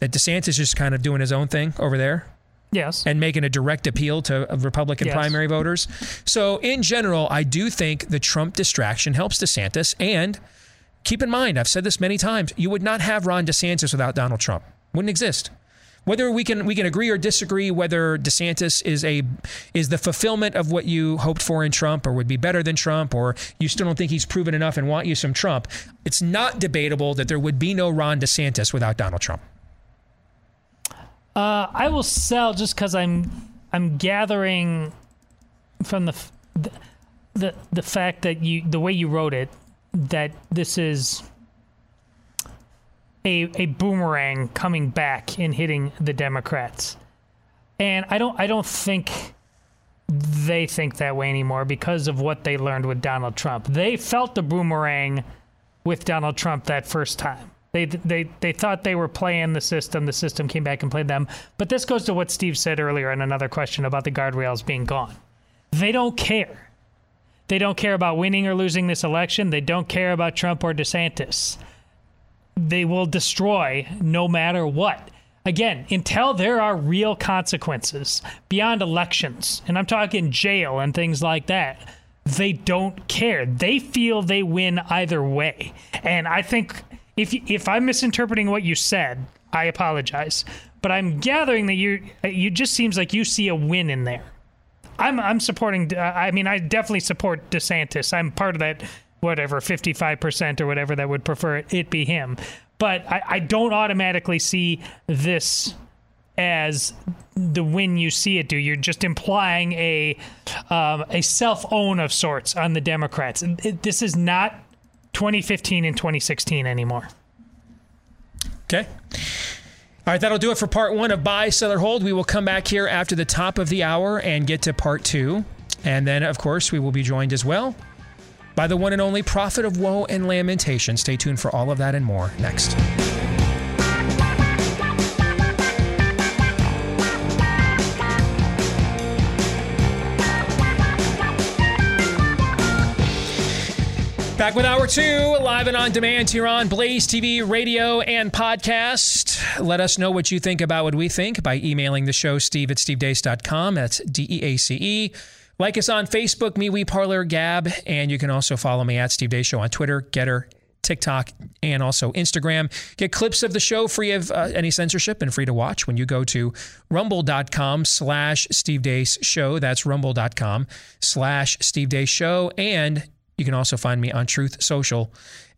that DeSantis is just kind of doing his own thing over there? Yes. And making a direct appeal to uh, Republican Yes. primary voters. So, in general, I do think the Trump distraction helps DeSantis. And keep in mind, I've said this many times, you would not have Ron DeSantis without Donald Trump. Wouldn't exist. Whether we can we can agree or disagree whether DeSantis is a is the fulfillment of what you hoped for in Trump or would be better than Trump or you still don't think he's proven enough and want you some Trump, it's not debatable that there would be no Ron DeSantis without Donald Trump. Uh, I will sell just because I'm I'm gathering from the, the the the fact that you the way you wrote it that this is a a boomerang coming back and hitting the Democrats, and I don't I don't think they think that way anymore because of what they learned with Donald Trump. They felt the boomerang with Donald Trump that first time. They they they thought they were playing the system. The system came back and played them. But this goes to what Steve said earlier in another question about the guardrails being gone. They don't care. They don't care about winning or losing this election. They don't care about Trump or DeSantis. They will destroy no matter what. Again, until there are real consequences beyond elections, and I'm talking jail and things like that, they don't care. They feel they win either way. And I think if if I'm misinterpreting what you said, I apologize. But I'm gathering that you you just seems like you see a win in there. I'm I'm supporting. Uh, I mean, I definitely support DeSantis. I'm part of that, whatever, 55% or whatever that would prefer it, it be him. But I, I don't automatically see this as the win you see it do. You're just implying a um, a self own of sorts on the Democrats. It- this is not 2015 and 2016 anymore. Okay. All right, that'll do it for part one of Buy, Seller, Hold. We will come back here after the top of the hour and get to part two. And then, of course, we will be joined as well by the one and only Prophet of Woe and Lamentation. Stay tuned for all of that and more next. Back with hour two, live and on demand here on Blaze TV, radio, and podcast. Let us know what you think about what we think by emailing the show, steve at stevedeace.com. That's D E A C E. Like us on Facebook, MeWe Parlor, Gab, and you can also follow me at Steve Deace Show on Twitter, Gettr, TikTok, and also Instagram. Get clips of the show free of uh, any censorship and free to watch when you go to rumble.com slash Steve Deace Show. That's rumble.com slash Steve Deace Show. And you can also find me on Truth Social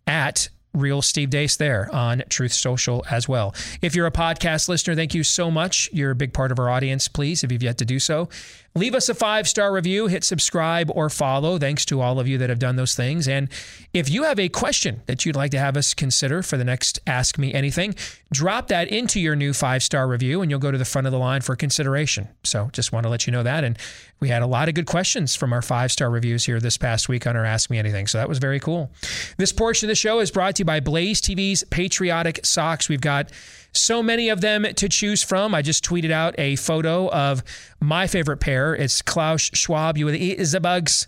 at Real Steve Deace there on Truth Social as well. If you're a podcast listener, thank you so much. You're a big part of our audience. Please, if you've yet to do so, leave us a five star review, hit subscribe or follow. Thanks to all of you that have done those things. And if you have a question that you'd like to have us consider for the next Ask Me Anything, drop that into your new five star review and you'll go to the front of the line for consideration. So just want to let you know that. And we had a lot of good questions from our five star reviews here this past week on our Ask Me Anything. So that was very cool. This portion of the show is brought to you by Blaze TV's Patriotic Socks. We've got so many of them to choose from. I just tweeted out a photo of my favorite pair. It's Klaus Schwab. You would eat the bugs.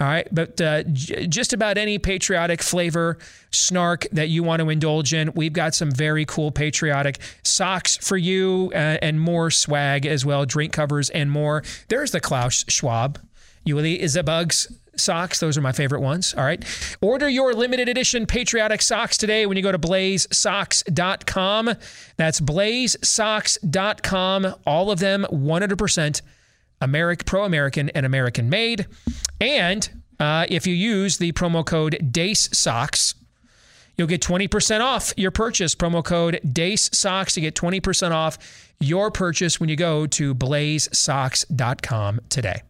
All right, but uh, j- just about any patriotic flavor, snark that you want to indulge in, we've got some very cool patriotic socks for you uh, and more swag as well, drink covers and more. There's the Klaus Schwab. You will eat is the bugs socks. Those are my favorite ones. All right. Order your limited edition patriotic socks today when you go to blazesocks.com. That's blazesocks.com. All of them 100% American, pro American, and American made. And uh, if you use the promo code DEACE Socks, you'll get 20% off your purchase. Promo code DEACE Socks to get 20% off your purchase when you go to blazesocks.com today.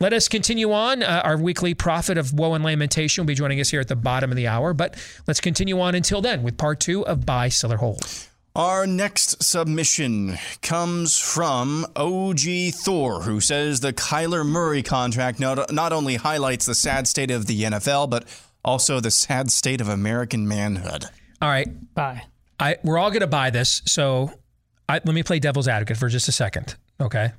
Let us continue on. Uh, our weekly prophet of woe and lamentation will be joining us here at the bottom of the hour, but let's continue on until then with part two of Buy, Seller, Hold. Our next submission comes from OG Thor, who says the Kyler Murray contract not, not only highlights the sad state of the NFL, but also the sad state of American manhood. All right. Bye. I, we're all going to buy this. So I, let me play devil's advocate for just a second. Okay.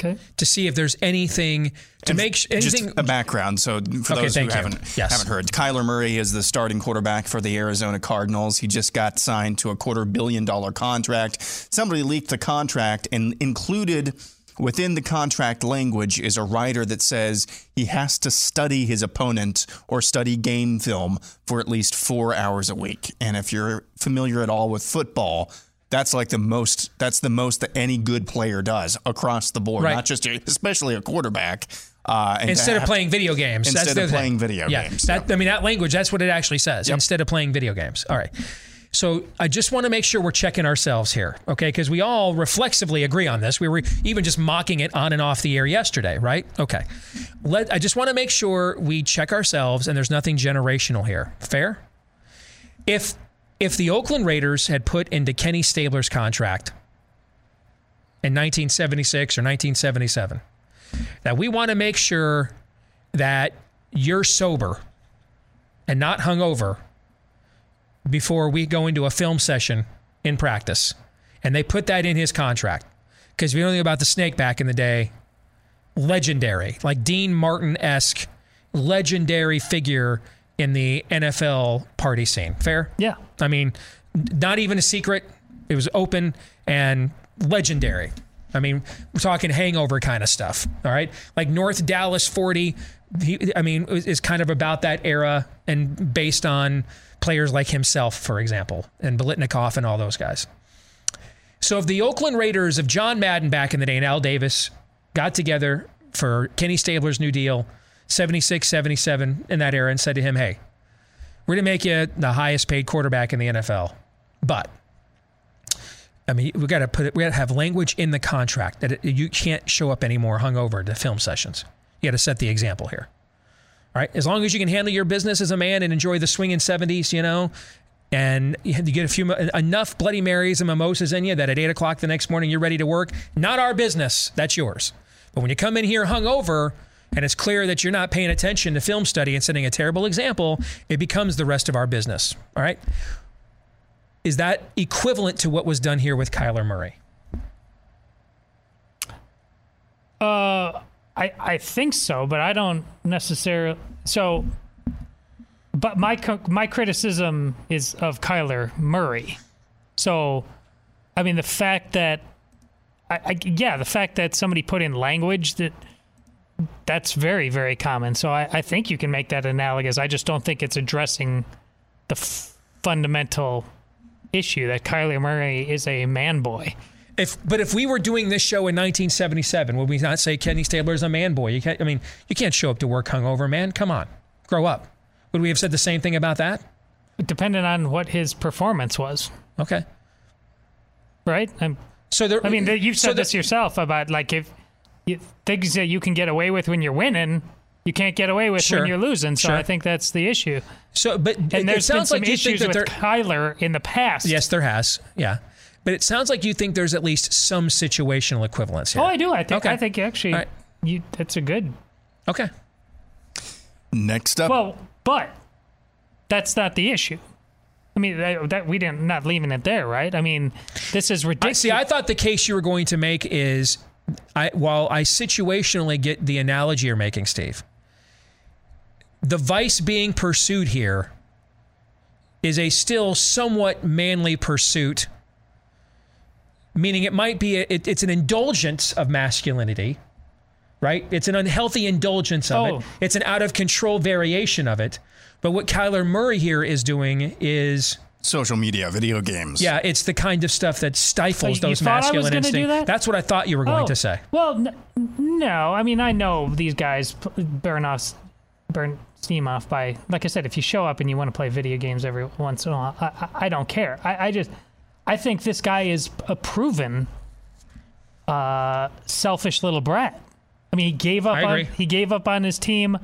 Okay. To see if there's anything to make sh- anything. Just a background. So for Okay, those who you. haven't Yes. haven't heard, Kyler Murray is the starting quarterback for the Arizona Cardinals. He just got signed to a quarter billion dollar contract. Somebody leaked the contract and included within the contract language is a rider that says he has to study his opponent or study game film for at least four hours a week. And if you're familiar at all with football, that's like the most. That's the most that any good player does across the board, Right. not just especially a quarterback. Uh, and instead of playing video games. Instead of thing. playing video yeah, games, That, I mean, that language, that's what it actually says. Yep. Instead of playing video games. All right. So I just want to make sure we're checking ourselves here, okay? Because we all reflexively agree on this. We were even just mocking it on and off the air yesterday, right? Okay. Let, I just want to make sure we check ourselves and there's nothing generational here. Fair? If if the Oakland Raiders had put into Kenny Stabler's contract in 1976 or 1977 that we want to make sure that you're sober and not hungover before we go into a film session in practice. And they put that in his contract because we don't know about the snake back in the day. Legendary, like Dean Martin esque, legendary figure in the NFL party scene. Fair? Yeah. I mean, not even a secret. It was open and legendary. I mean, we're talking hangover kind of stuff. All right. Like North Dallas 40, he, I mean, is kind of about that era and based on players like himself, for example, and Biletnikoff and all those guys. So if the Oakland Raiders of John Madden back in the day and Al Davis got together for Kenny Stabler's new deal, 76, 77 in that era, and said to him, hey, we're going to make you the highest paid quarterback in the NFL. But I mean, we got to put it. We got to have language in the contract that it, you can't show up anymore hungover to film sessions. You got to set the example here. All right. As long as you can handle your business as a man and enjoy the swinging seventies, you know, and you get a few enough Bloody Marys and mimosas in you that at eight o'clock the next morning you're ready to work. Not our business. That's yours. But when you come in here hungover and it's clear that you're not paying attention to film study and setting a terrible example, it becomes the rest of our business. All right. Is that equivalent to what was done here with Kyler Murray? Uh, I I think so, but I don't necessarily. So, but my my criticism is of Kyler Murray. So, I mean, the fact that, I, I yeah, the fact that somebody put in language that that's very very common. So I, I think you can make that analogous. I just don't think it's addressing the f- fundamental issue that Kyler Murray is a man boy. If but if we were doing this show in 1977, would we not say Kenny Stabler is a man boy? You can't. I mean, you can't show up to work hungover, man. Come on, grow up. Would we have said the same thing about that? Depending on what his performance was, Okay. right? I'm, So there. I mean, you've so said the- this yourself about like if you, things that you can get away with when you're winning, you can't get away with Sure. when you're losing. So Sure. I think that's the issue. So, but And it, it there's been some like issues with there. Kyler in the past. Yes, there has. Yeah, but it sounds like you think there's at least some situational equivalence here. Oh, I do. I think. Okay. I think actually, All right. you. That's a good. Okay. Next up, Well, but that's not the issue. I mean, that, that we didn't not leaving it there, right? I mean, this is I ridiculous. see. I thought the case you were going to make is, I while I situationally get the analogy you're making, Steve. The vice being pursued here is a still somewhat manly pursuit, meaning it might be a, it, it's an indulgence of masculinity, right? It's an unhealthy indulgence of Oh. it. It's an out of control variation of it. But what Kyler Murray here is doing is social media, video games. yeah, it's the kind of stuff that stifles So those thought masculine instincts. that? That's what I thought you were going Oh, to say. Well, n- no. I mean, I know these guys burn off, burn steam off by, like I said, if you show up and you want to play video games every once in a while, I, I, I don't care. I, I just, I think this guy is a proven uh, selfish little brat. I mean, he gave up I on he gave up on his team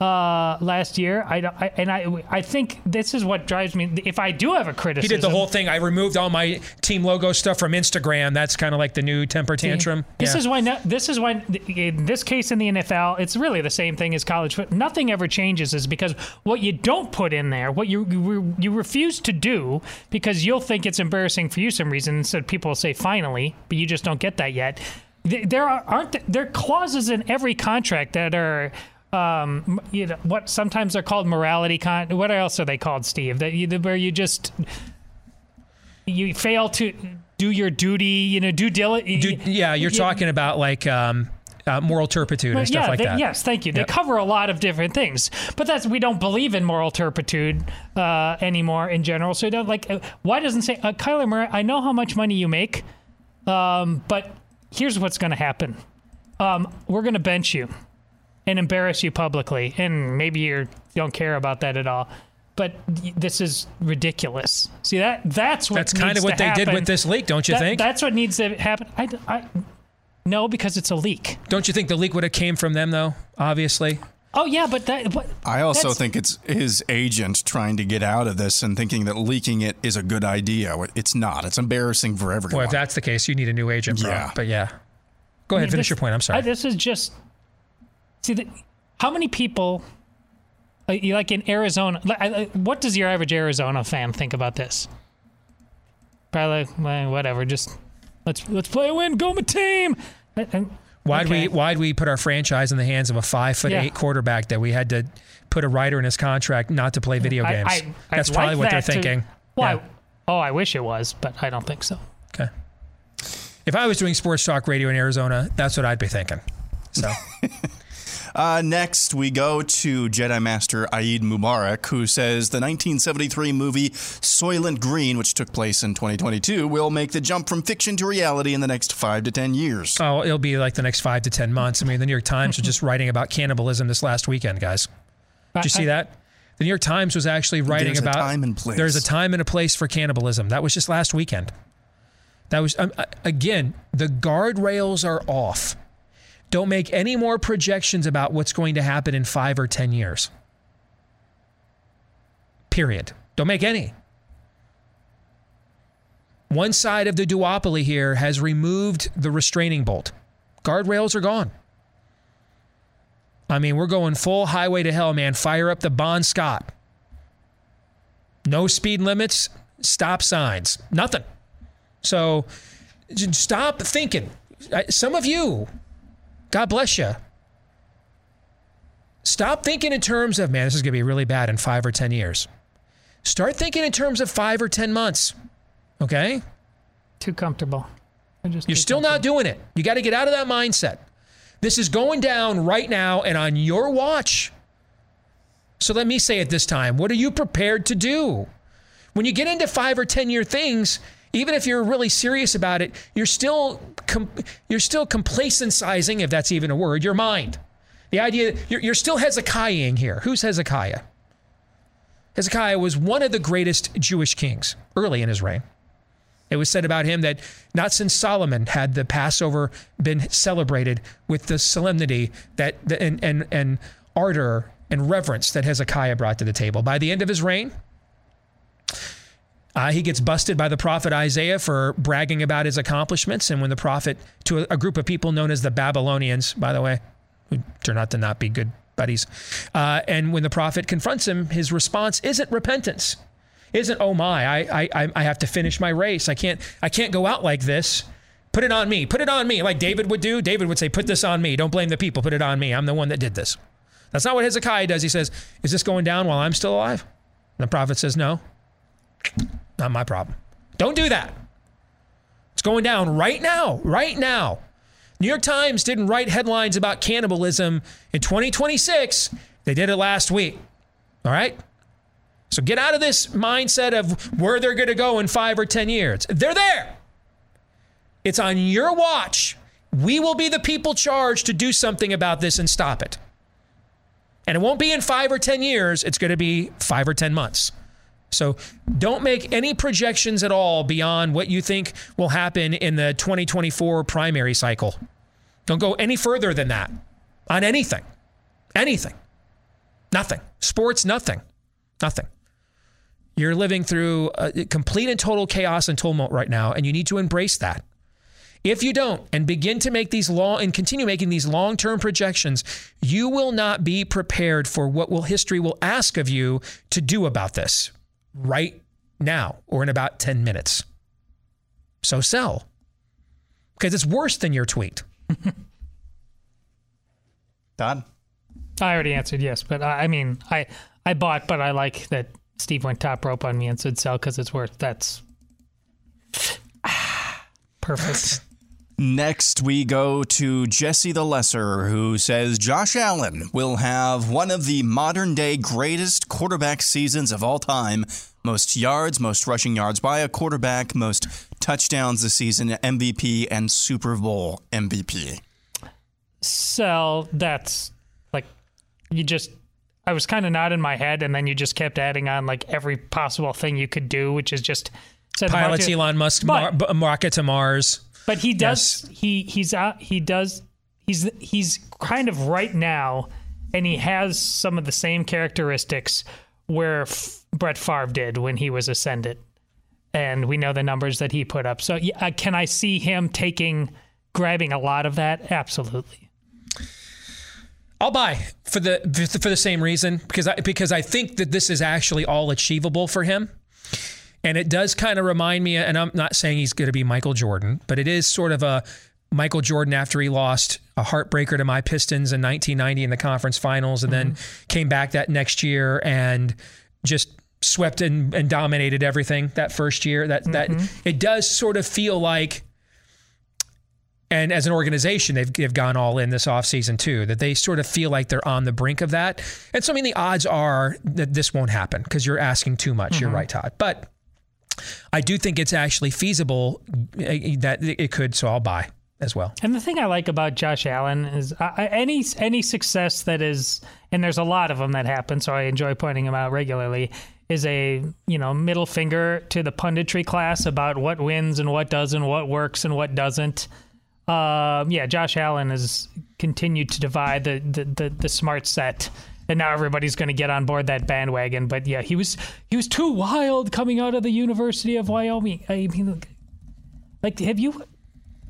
uh, last year. I, I and I I think this is what drives me. If I do have a criticism, He did the whole thing. I removed all my team logo stuff from Instagram. That's kind of like the new temper tantrum. This Yeah. is why. No, this is why. In this case, in the NFL, it's really the same thing as college. Nothing ever changes, is because what you don't put in there, what you you, you refuse to do, because you'll think it's embarrassing for you some reason. Instead, people will say finally, but you just don't get that yet. there are, aren't there are clauses in every contract that are um, you know what sometimes they're called morality con what else are they called steve that you, where you just you fail to do your duty you know due diligence yeah, you're talking about like um, uh, moral turpitude and stuff yeah, like they- that. Yes, thank you. They Yep. cover a lot of different things, but that's we don't believe in moral turpitude uh, anymore in general. So you don't like. Uh, why doesn't say uh, Kyler Murray? I know how much money you make, um, but here's what's going to happen. Um, we're going to bench you and embarrass you publicly, and maybe you're, don't care about that at all. But this is ridiculous. See that? That's what. That's kind of what to they did with this leak, don't you That- think? That's what needs to happen. I, I, no, because it's a leak. Don't you think the leak would have came from them though? Obviously. Oh yeah, but that. But I also think it's his agent trying to get out of this and thinking that leaking it is a good idea. It's not. It's embarrassing for everyone. Well, if that's the case, you need a new agent, bro. Yeah. But yeah. Go ahead, mean, finish this- your point. I'm sorry. I, this is just see the, how many people. uh, you like in Arizona, li- I- I- what does your average Arizona fan think about this? Probably well, whatever. Just let's let's play a win. Go my team. Why'd okay. we why'd we put our franchise in the hands of a five foot Yeah. eight quarterback that we had to put a writer in his contract not to play video games? I- I'd That's probably like what they're that to- thinking. Well, Yeah. I- oh, I wish it was, but I don't think so. Okay. If I was doing sports talk radio in Arizona, that's what I'd be thinking. So Uh, next, we go to Jedi Master Aid Mubarak, who says the 1973 movie Soylent Green, which took place in 2022, will make the jump from fiction to reality in the next five to ten years. oh, it'll be like the next five to ten months. I mean, the New York Times was just writing about cannibalism this last weekend, guys. Did you see that? The New York Times was actually writing There's a about time and place. There's a time and a place for cannibalism. That was just last weekend. That was um, uh, again. The guardrails are off. Don't make any more projections about what's going to happen in five or ten years. Period. Don't make any. One side of the duopoly here has removed the restraining bolt. Guardrails are gone. I mean, we're going full highway to hell, man. Fire up the Bon Scott. No speed limits, stop signs, nothing. So stop thinking. Some of you, God bless you. Stop thinking in terms of, man, this is going to be really bad in five or 10 years. Start thinking in terms of five or 10 months. Okay? Too comfortable. You're still not doing it. You got to get out of that mindset. This is going down right now and on your watch. So let me say it this time. What are you prepared to do? When you get into five or 10 year things, even if you're really serious about it, you're still com- you're still complacentzing, if that's even a word, your mind. The idea you're, you're still Hezekiahing here. Who's Hezekiah? Hezekiah was one of the greatest Jewish kings early in his reign. It was said about him that not since Solomon had the Passover been celebrated with the solemnity that and and, and ardor and reverence that Hezekiah brought to the table. By the end of his reign, uh, he gets busted by the prophet Isaiah for bragging about his accomplishments. And when the prophet, to a, a group of people known as the Babylonians, by the way, who turn out to not be good buddies, uh, and when the prophet confronts him, his response isn't repentance. Isn't oh my I, I I have to finish my race. I can't I can't go out like this. Put it on me. Put it on me. Like David would do David would say put this on me. Don't blame the people. Put it on me. I'm the one that did this. That's not what Hezekiah does. He says is this going down while I'm still alive? And the prophet says no not my problem don't do that it's going down right now right now New York Times didn't write headlines about cannibalism in 2026 they did it last week all right so get out of this mindset of where they're going to go in five or 10 years. They're there. It's on your watch. We will be the people charged to do something about this and stop it. And it won't be in five or 10 years, it's going to be five or 10 months. So don't make any projections at all beyond what you think will happen in the 2024 primary cycle. Don't go any further than that on anything. Anything. Nothing. Sports, nothing. Nothing. You're living through complete and total chaos and tumult right now, and you need to embrace that. If you don't and begin to make these long and continue making these long-term projections, you will not be prepared for what will history will ask of you to do about this right now or in about 10 minutes. So sell. Because it's worse than your tweet. Todd? I already answered yes, but I, I mean, I I bought, but I like that Steve went top rope on me and said sell because it's worth. That's perfect. Next, we go to Jesse the Lesser, who says Josh Allen will have one of the modern day greatest quarterback seasons of all time. Most yards, most rushing yards by a quarterback, most touchdowns this season, MVP, and Super Bowl MVP. So That's like you just. I was kind of nodding my head, and then you just kept adding on like every possible thing you could do, which is just send a Pilots Elon Musk But- mar- b- rocket to Mars. But he does. He he's out. He does. He's he's kind of right now, and he has some of the same characteristics where F- Brett Favre did when he was ascended, and we know the numbers that he put up. So yeah, uh, can I see him taking, grabbing a lot of that? Absolutely. I'll buy for the for the same reason because I because I think that this is actually all achievable for him. And it does kind of remind me, and I'm not saying he's going to be Michael Jordan, but it is sort of a Michael Jordan after he lost a heartbreaker to my Pistons in 1990 in the conference finals, and then mm-hmm. came back that next year and just swept and, and dominated everything that first year. That that mm-hmm. it does sort of feel like and as an organization they've, they've gone all in this offseason too that they sort of feel like they're on the brink of that. And so i mean the odds are that this won't happen because you're asking too much. You're mm-hmm. right todd. But i do think it's actually feasible uh, that it could so i'll buy as well And the thing I like about Josh Allen is I- any any success that is, and there's a lot of them that happen, so I enjoy pointing them out regularly. Is a you know middle finger to the punditry class about what wins and what doesn't, what works and what doesn't. Um, yeah, Josh Allen has continued to divide the the, the, the smart set. And now everybody's going to get on board that bandwagon. But yeah, he was he was too wild coming out of the University of Wyoming. I mean, like, have you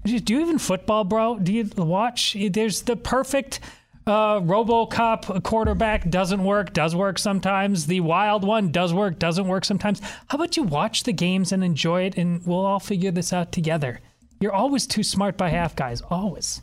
do you even football, bro? Do you watch? There's the perfect uh, RoboCop quarterback doesn't work, does work sometimes. The wild one does work, doesn't work sometimes. How about you watch the games and enjoy it, and we'll all figure this out together. You're always too smart by half, guys. Always.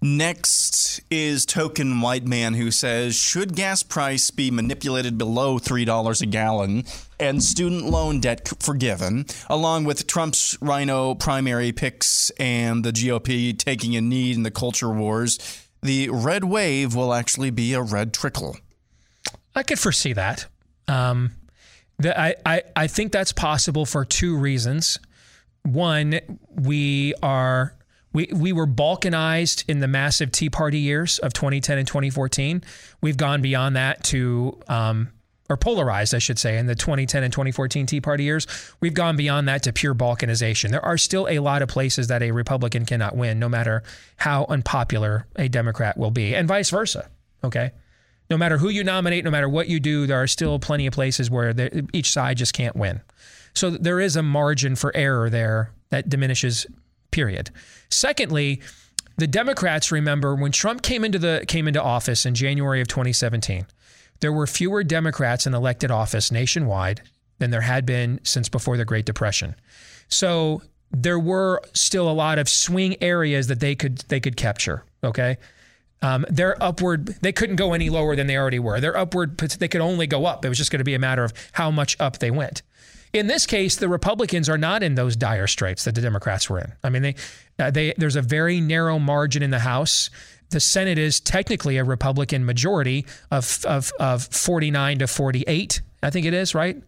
Next is Token White Man who says Should gas price be manipulated below $3 a gallon and student loan debt forgiven, along with Trump's rhino primary picks and the GOP taking a knee in the culture wars? The red wave will actually be a red trickle. I could foresee that. Um, the, I, I, I think that's possible for two reasons. One, we are we, we were balkanized in the massive Tea Party years of 2010 and 2014. We've gone beyond that to um, or polarized, I should say, in the 2010 and 2014 Tea Party years. We've gone beyond that to pure balkanization. There are still a lot of places that a Republican cannot win, no matter how unpopular a Democrat will be, and vice versa. Okay no matter who you nominate, no matter what you do, there are still plenty of places where each side just can't win. So there is a margin for error there that diminishes. Period. Secondly, the Democrats remember when Trump came into the came into office in January of 2017, there were fewer Democrats in elected office nationwide than there had been since before the Great Depression. So there were still a lot of swing areas that they could they could capture. Okay. Um, they're upward. They couldn't go any lower than they already were. They're upward. They could only go up. It was just going to be a matter of how much up they went. In this case, the Republicans are not in those dire straits that the Democrats were in. I mean, they, uh, they there's a very narrow margin in the House. The Senate is technically a Republican majority of of of 49 to 48. I think it is right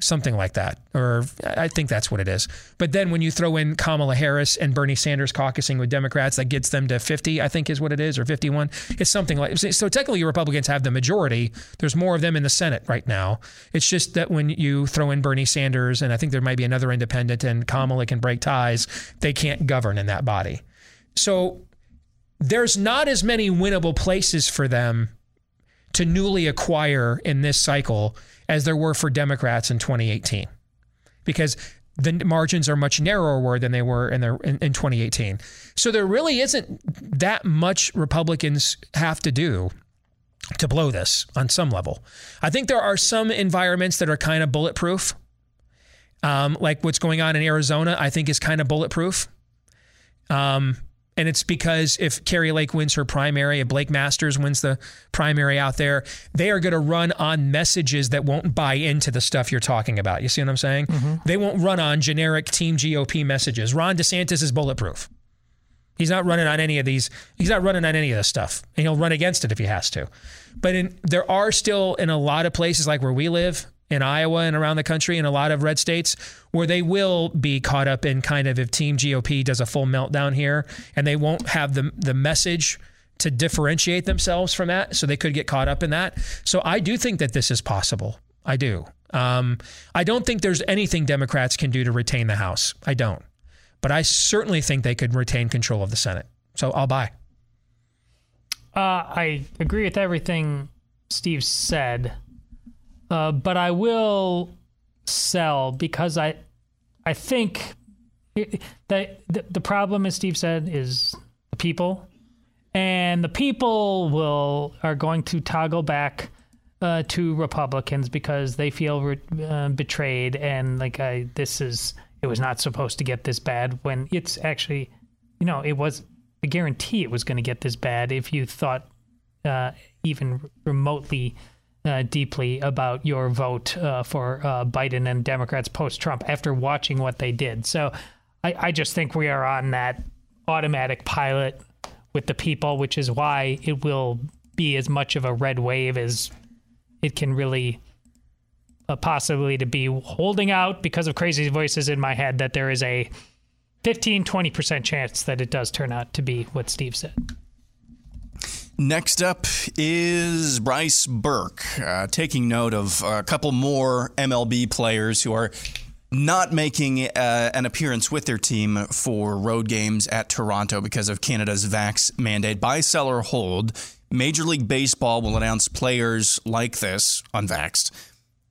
something like that. Or I think that's what it is. But then when you throw in Kamala Harris and Bernie Sanders caucusing with Democrats, that gets them to 50, I think is what it is, or 51. It's something like so. Technically, Republicans have the majority. There's more of them in the Senate right now. It's just that when you throw in Bernie Sanders and I think there might be another independent and Kamala can break ties, they can't govern in that body. So there's not as many winnable places for them to newly acquire in this cycle as there were for Democrats in 2018, because the margins are much narrower than they were in, their, in, in 2018. So there really isn't that much Republicans have to do to blow this on some level. I think there are some environments that are kind of bulletproof. Um, like what's going on in Arizona, I think is kind of bulletproof. Um, and it's because if Kari Lake wins her primary, if Blake Masters wins the primary out there, they are going to run on messages that won't buy into the stuff you're talking about. You see what I'm saying? Mm-hmm. They won't run on generic Team GOP messages. Ron DeSantis is bulletproof. He's not running on any of these. He's not running on any of this stuff, and he'll run against it if he has to. But in, there are still in a lot of places like where we live in Iowa and around the country in a lot of red states where they will be caught up in kind of if Team GOP does a full meltdown here, and they won't have the the message to differentiate themselves from that, so they could get caught up in that. So I do think that this is possible. I do. Um, I don't think there's anything Democrats can do to retain the House. I don't but I certainly think they could retain control of the Senate. So I'll buy. Uh, I agree with everything Steve said, uh, but I will sell because I, I think that the, the problem, as Steve said, is the people, and the people will are going to toggle back uh, to Republicans because they feel re- uh, betrayed. And like I this is it was not supposed to get this bad when it's actually, you know, it was a guarantee it was going to get this bad if you thought uh, even remotely uh, deeply about your vote uh, for uh, Biden and Democrats post Trump after watching what they did. So I, I just think we are on that automatic pilot with the people, which is why it will be as much of a red wave as it can really uh, possibly to be holding out because of crazy voices in my head that there is a 15 20% chance that it does turn out to be what Steve said. Next up is Bryce Burke, uh, taking note of a couple more MLB players who are not making uh, an appearance with their team for road games at Toronto because of Canada's vax mandate. Buy, sell, or hold. Major League Baseball will announce players like this, unvaxxed,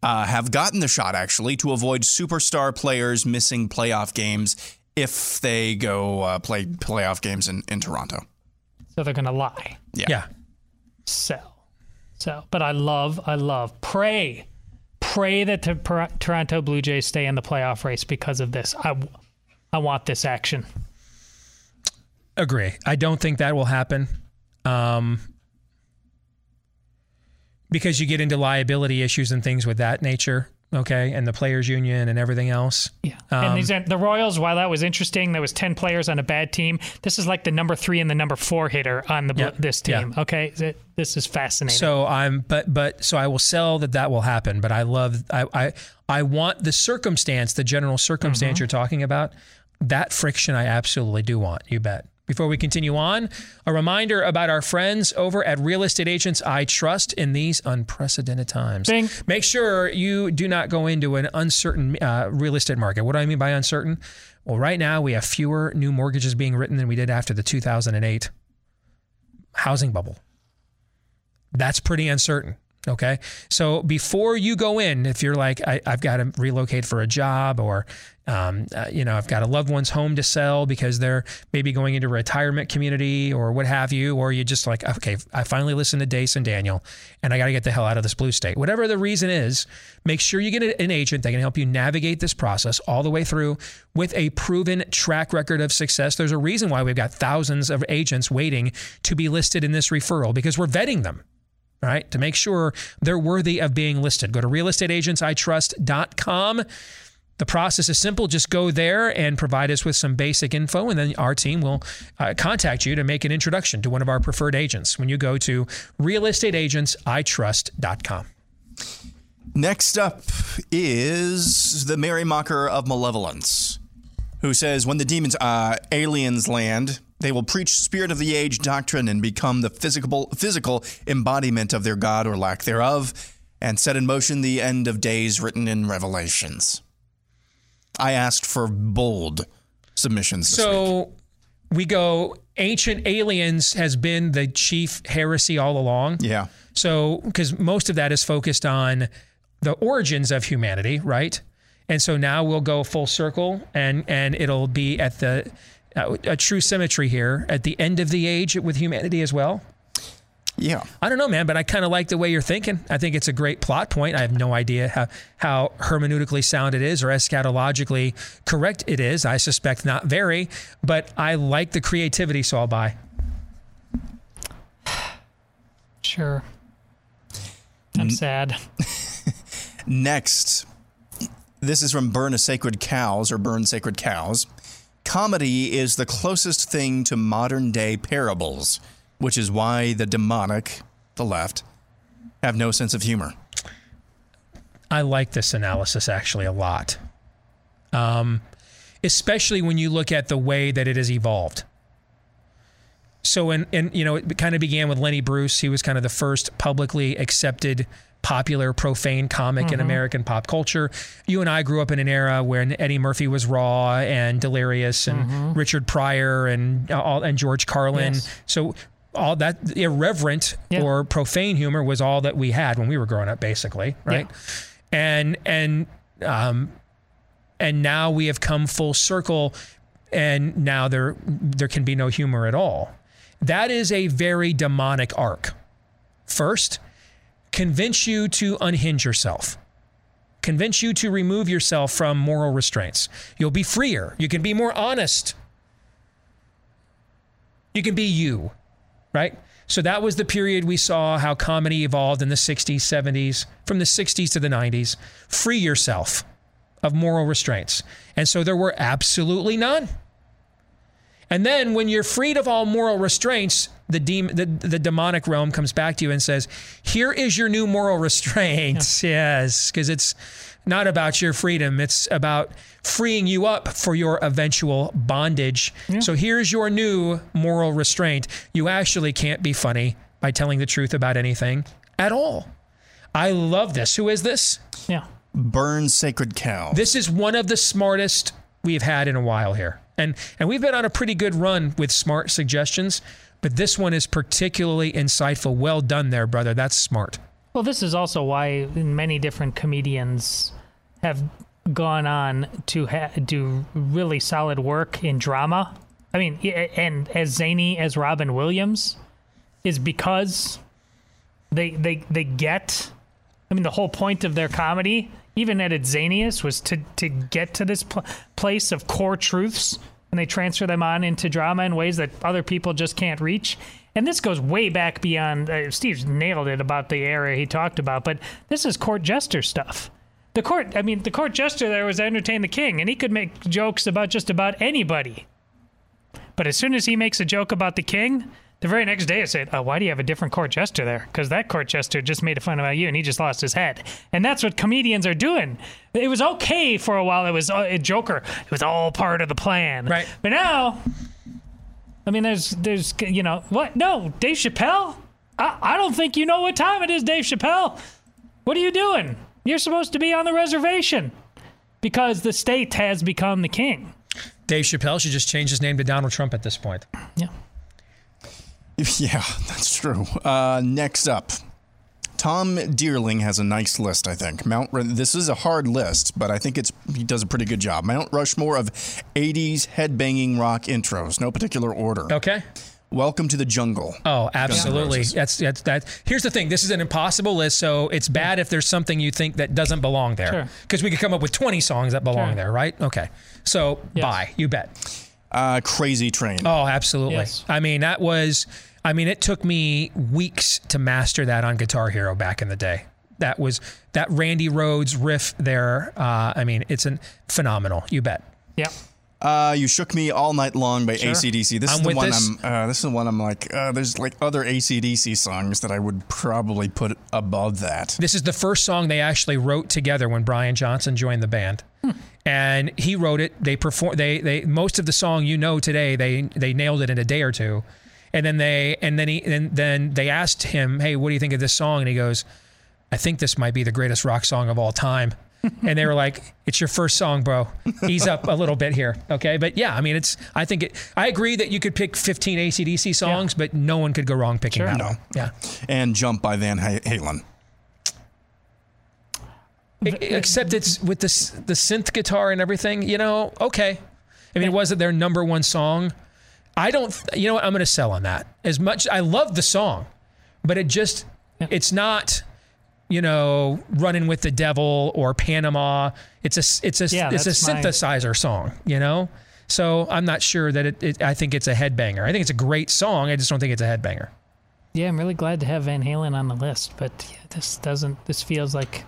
uh, have gotten the shot actually to avoid superstar players missing playoff games if they go uh, play playoff games in, in Toronto. So they're going to lie. Yeah. Yeah. Sell. So, but I love, I love, pray, pray that the Tor- Toronto Blue Jays stay in the playoff race because of this. I, I want this action. Agree. I don't think that will happen. Um, because you get into liability issues and things with that nature, okay, and the players' union and everything else. Yeah. Um, and these, the Royals, while that was interesting, there was 10 players on a bad team. This is like the number three and the number four hitter on the Yep. this team. Okay. Th- This is fascinating. So I'm, but but so I will sell that that will happen. But I love, I I, I want the circumstance, the general circumstance you're talking about. That friction, I absolutely do want. You bet. Before we continue on, a reminder about our friends over at Real Estate Agents I Trust in these unprecedented times. Bing. Make sure you do not go into an uncertain uh, real estate market. What do I mean by uncertain? Well, right now we have fewer new mortgages being written than we did after the 2008 housing bubble. That's pretty uncertain. Okay. So before you go in, if you're like, I, I've got to relocate for a job or, um, uh, you know, I've got a loved one's home to sell because they're maybe going into retirement community or what have you, or you just like, okay, I finally listened to Deace and Daniel and I got to get the hell out of this blue state. Whatever the reason is, make sure you get an agent that can help you navigate this process all the way through with a proven track record of success. There's a reason why we've got thousands of agents waiting to be listed in this referral because we're vetting them all right, to make sure they're worthy of being listed. Go to realestateagentsitrust.com. The process is simple. Just go there and provide us with some basic info, and then our team will uh, contact you to make an introduction to one of our preferred agents when you go to realestateagentsitrust.com. Next up is the Mary Mocker of Malevolence, who says when the demons, uh, aliens land, they will preach spirit of the age doctrine and become the physical, physical embodiment of their God or lack thereof, and set in motion the end of days written in Revelations. I asked for bold submissions this week. So we go ancient aliens has been the chief heresy all along. Yeah. So, because most of that is focused on the origins of humanity, right? And so now we'll go full circle, and and it'll be at the uh, a true symmetry here at the end of the age with humanity as well. Yeah. I don't know, man, but I kind of like the way you're thinking. I think it's a great plot point. I have no idea how, how hermeneutically sound it is or eschatologically correct it is. I suspect not very, but I like the creativity, so I'll buy. Sure. I'm sad. Next, this is from Burn a Sacred Cows or Burn Sacred Cows. Comedy is the closest thing to modern day parables, which is why the demonic, the left, have no sense of humor. I like this analysis actually a lot. Um, especially when you look at the way that it has evolved. So, in, in you know, it kind of began with Lenny Bruce. He was kind of the first publicly accepted, popular, profane comic in American pop culture. You and I grew up in an era when Eddie Murphy was raw and delirious, and Richard Pryor and uh, all and George Carlin. Yes. So. All that irreverent Yeah. or profane humor was all that we had when we were growing up, basically, right? and and um, and now we have come full circle, and now there there can be no humor at all. That is a very demonic arc. First, convince you to unhinge yourself. Convince you to remove yourself from moral restraints. You'll be freer. You can be more honest. You can be you, right? So that was the period we saw how comedy evolved in the 60s, 70s, from the 60s to the 90s. Free yourself of moral restraints. And so there were absolutely none. And then when you're freed of all moral restraints, the, dem- the, the demonic realm comes back to you and says, Here is your new moral restraints. Yes, because it's not about your freedom, it's about freeing you up for your eventual bondage. So here's your new moral restraint. You actually can't be funny by telling the truth about anything at all. I love this. Who is this? Yeah. Burn Sacred Cow. This is one of the smartest we've had in a while here. And and we've been on a pretty good run with smart suggestions, but this one is particularly insightful. Well done there, brother. That's smart. Well, this is also why many different comedians have gone on to ha- do really solid work in drama. I mean, and as zany as Robin Williams is because they they they get. I mean, the whole point of their comedy, even at its zaniest, was to to get to this pl- place of core truths, and they transfer them on into drama in ways that other people just can't reach. And this goes way back beyond. Uh, Steve nailed it about the era he talked about, but this is court jester stuff. The court, I mean, the court jester there was to entertain the king, and he could make jokes about just about anybody. But as soon as he makes a joke about the king, the very next day I said, oh, why do you have a different court jester there? Because that court jester just made a fun about you and he just lost his head. And that's what comedians are doing. It was okay for a while. It was uh, a Joker. It was all part of the plan. Right. But now, I mean, there's, there's, you know, what? No, Dave Chappelle? I, I don't think you know what time it is, Dave Chappelle. What are you doing? You're supposed to be on the reservation because the state has become the king. Dave Chappelle should just change his name to Donald Trump at this point. Yeah. Yeah, that's true. Uh, next up, Tom Deerling has a nice list. I think Mount. This is a hard list, but I think it's he does a pretty good job. Mount Rushmore of '80s headbanging rock intros, no particular order. Okay. Welcome to the Jungle. Oh, absolutely. That's that's that. Here's the thing. This is an impossible list, so it's bad if there's something you think that doesn't belong there. Sure. Because we could come up with 20 songs that belong Sure. there, right? Okay. So Yes. bye. You bet. Uh, Crazy Train. Oh, absolutely. Yes. I mean, that was. I mean, it took me weeks to master that on Guitar Hero back in the day. That was that Randy Rhoads riff there. Uh, I mean, it's an phenomenal. You bet. Yeah. Uh, you shook me all night long by Sure. ACDC. This I'm is the one this. I'm. Uh, this is the one I'm like. Uh, there's like other ACDC songs that I would probably put above that. This is the first song they actually wrote together when Brian Johnson joined the band. And he wrote it. They perform. They they most of the song you know today. They they nailed it in a day or two, and then they and then he and then they asked him, "Hey, what do you think of this song?" And he goes, "I think this might be the greatest rock song of all time." and they were like, "It's your first song, bro. Ease up a little bit here, okay?" But yeah, I mean, it's. I think it. I agree that you could pick 15 ACDC songs, but no one could go wrong picking Sure. that No. one. Yeah. And Jump by Van Halen. Except it's with this the synth guitar and everything, you know, okay. I mean, it wasn't their number one song. I don't, you know what? I'm going to sell on that. As much, I love the song, but it just it's not you know running with the devil or panama it's a it's a Yeah, it's a that's my- synthesizer song you know so i'm not sure that it, it i think it's a headbanger i think it's a great song i just don't think it's a headbanger Yeah, I'm really glad to have Van Halen on the list, but yeah, this doesn't. This feels like,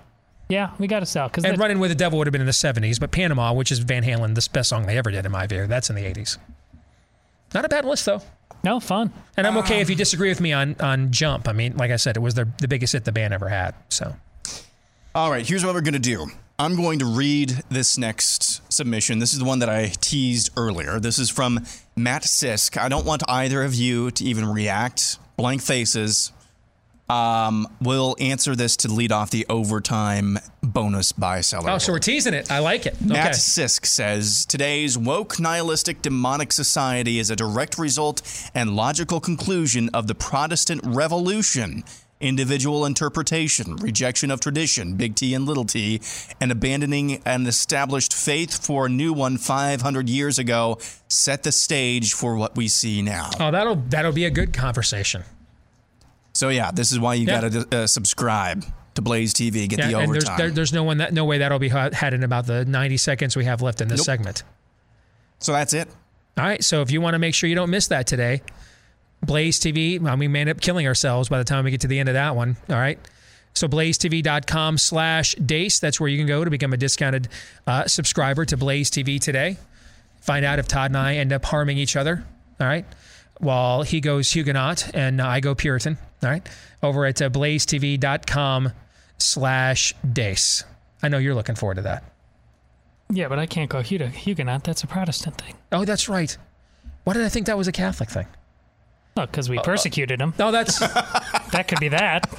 yeah, we got to sell because and running with the devil would have been in the 70s but panama which is van halen the best song they ever did in my view that's in the 80s not a bad list though no fun. and i'm okay um, if you disagree with me on on jump i mean like i said it was the, the biggest hit the band ever had so All right, here's what we're going to do. I'm going to read this next submission. This is the one that I teased earlier. This is from Matt Sisk. I don't want either of you to even react. Blank faces. Um, we'll answer this to lead off the overtime bonus buy seller. oh so we're teasing it i like it okay Matt Sisk says today's woke nihilistic demonic society is a direct result and logical conclusion of the Protestant Revolution. Individual interpretation, rejection of tradition, big T and little t, and abandoning an established faith for a new one 500 years ago set the stage for what we see now. Oh, that'll that'll be a good conversation. So, yeah, this is why you Yeah. got to uh, subscribe to Blaze TV, get the and there's overtime. there, there's no one that no way that'll be had in about the 90 seconds we have left in this Nope. segment. so, that's it. All right, so if you want to make sure you don't miss that today, Blaze TV. Well, we may end up killing ourselves by the time we get to the end of that one. All right. So blazetv.com slash deace. That's where you can go to become a discounted uh, subscriber to Blaze TV today. Find out if Todd and I end up harming each other. All right. While he goes Huguenot and uh, I go Puritan. All right. Over at uh, blazetv.com slash deace. I know you're looking forward to that. Yeah, but I can't go Huguenot. That's a Protestant thing. Oh, that's right. Why did I think that was a Catholic thing? Well, because we uh, uh, persecuted him. No, that's That could be that.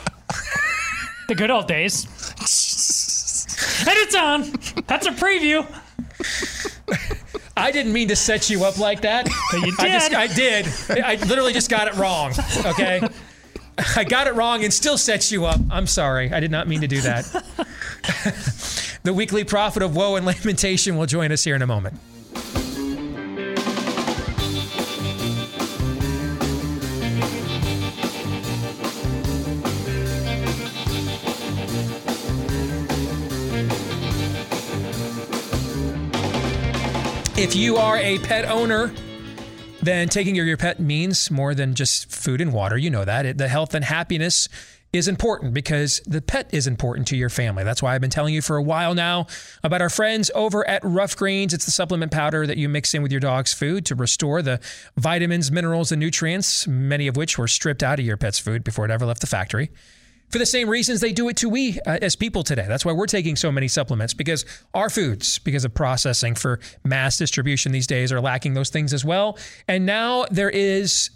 the good old days. and it's on. That's a preview. I didn't mean to set you up like that. But you I just did. I did. I literally just got it wrong. Okay. I got it wrong and still set you up. I'm sorry. I did not mean to do that. the weekly prophet of woe and lamentation will join us here in a moment. If you are a pet owner, then taking care of your pet means more than just food and water. You know that. It, the health and happiness is important because the pet is important to your family. That's why I've been telling you for a while now about our friends over at Ruff Greens. It's the supplement powder that you mix in with your dog's food to restore the vitamins, minerals, and nutrients, many of which were stripped out of your pet's food before it ever left the factory for the same reasons they do it to we uh, as people today. That's why we're taking so many supplements because our foods, because of processing for mass distribution these days, are lacking those things as well. And now there is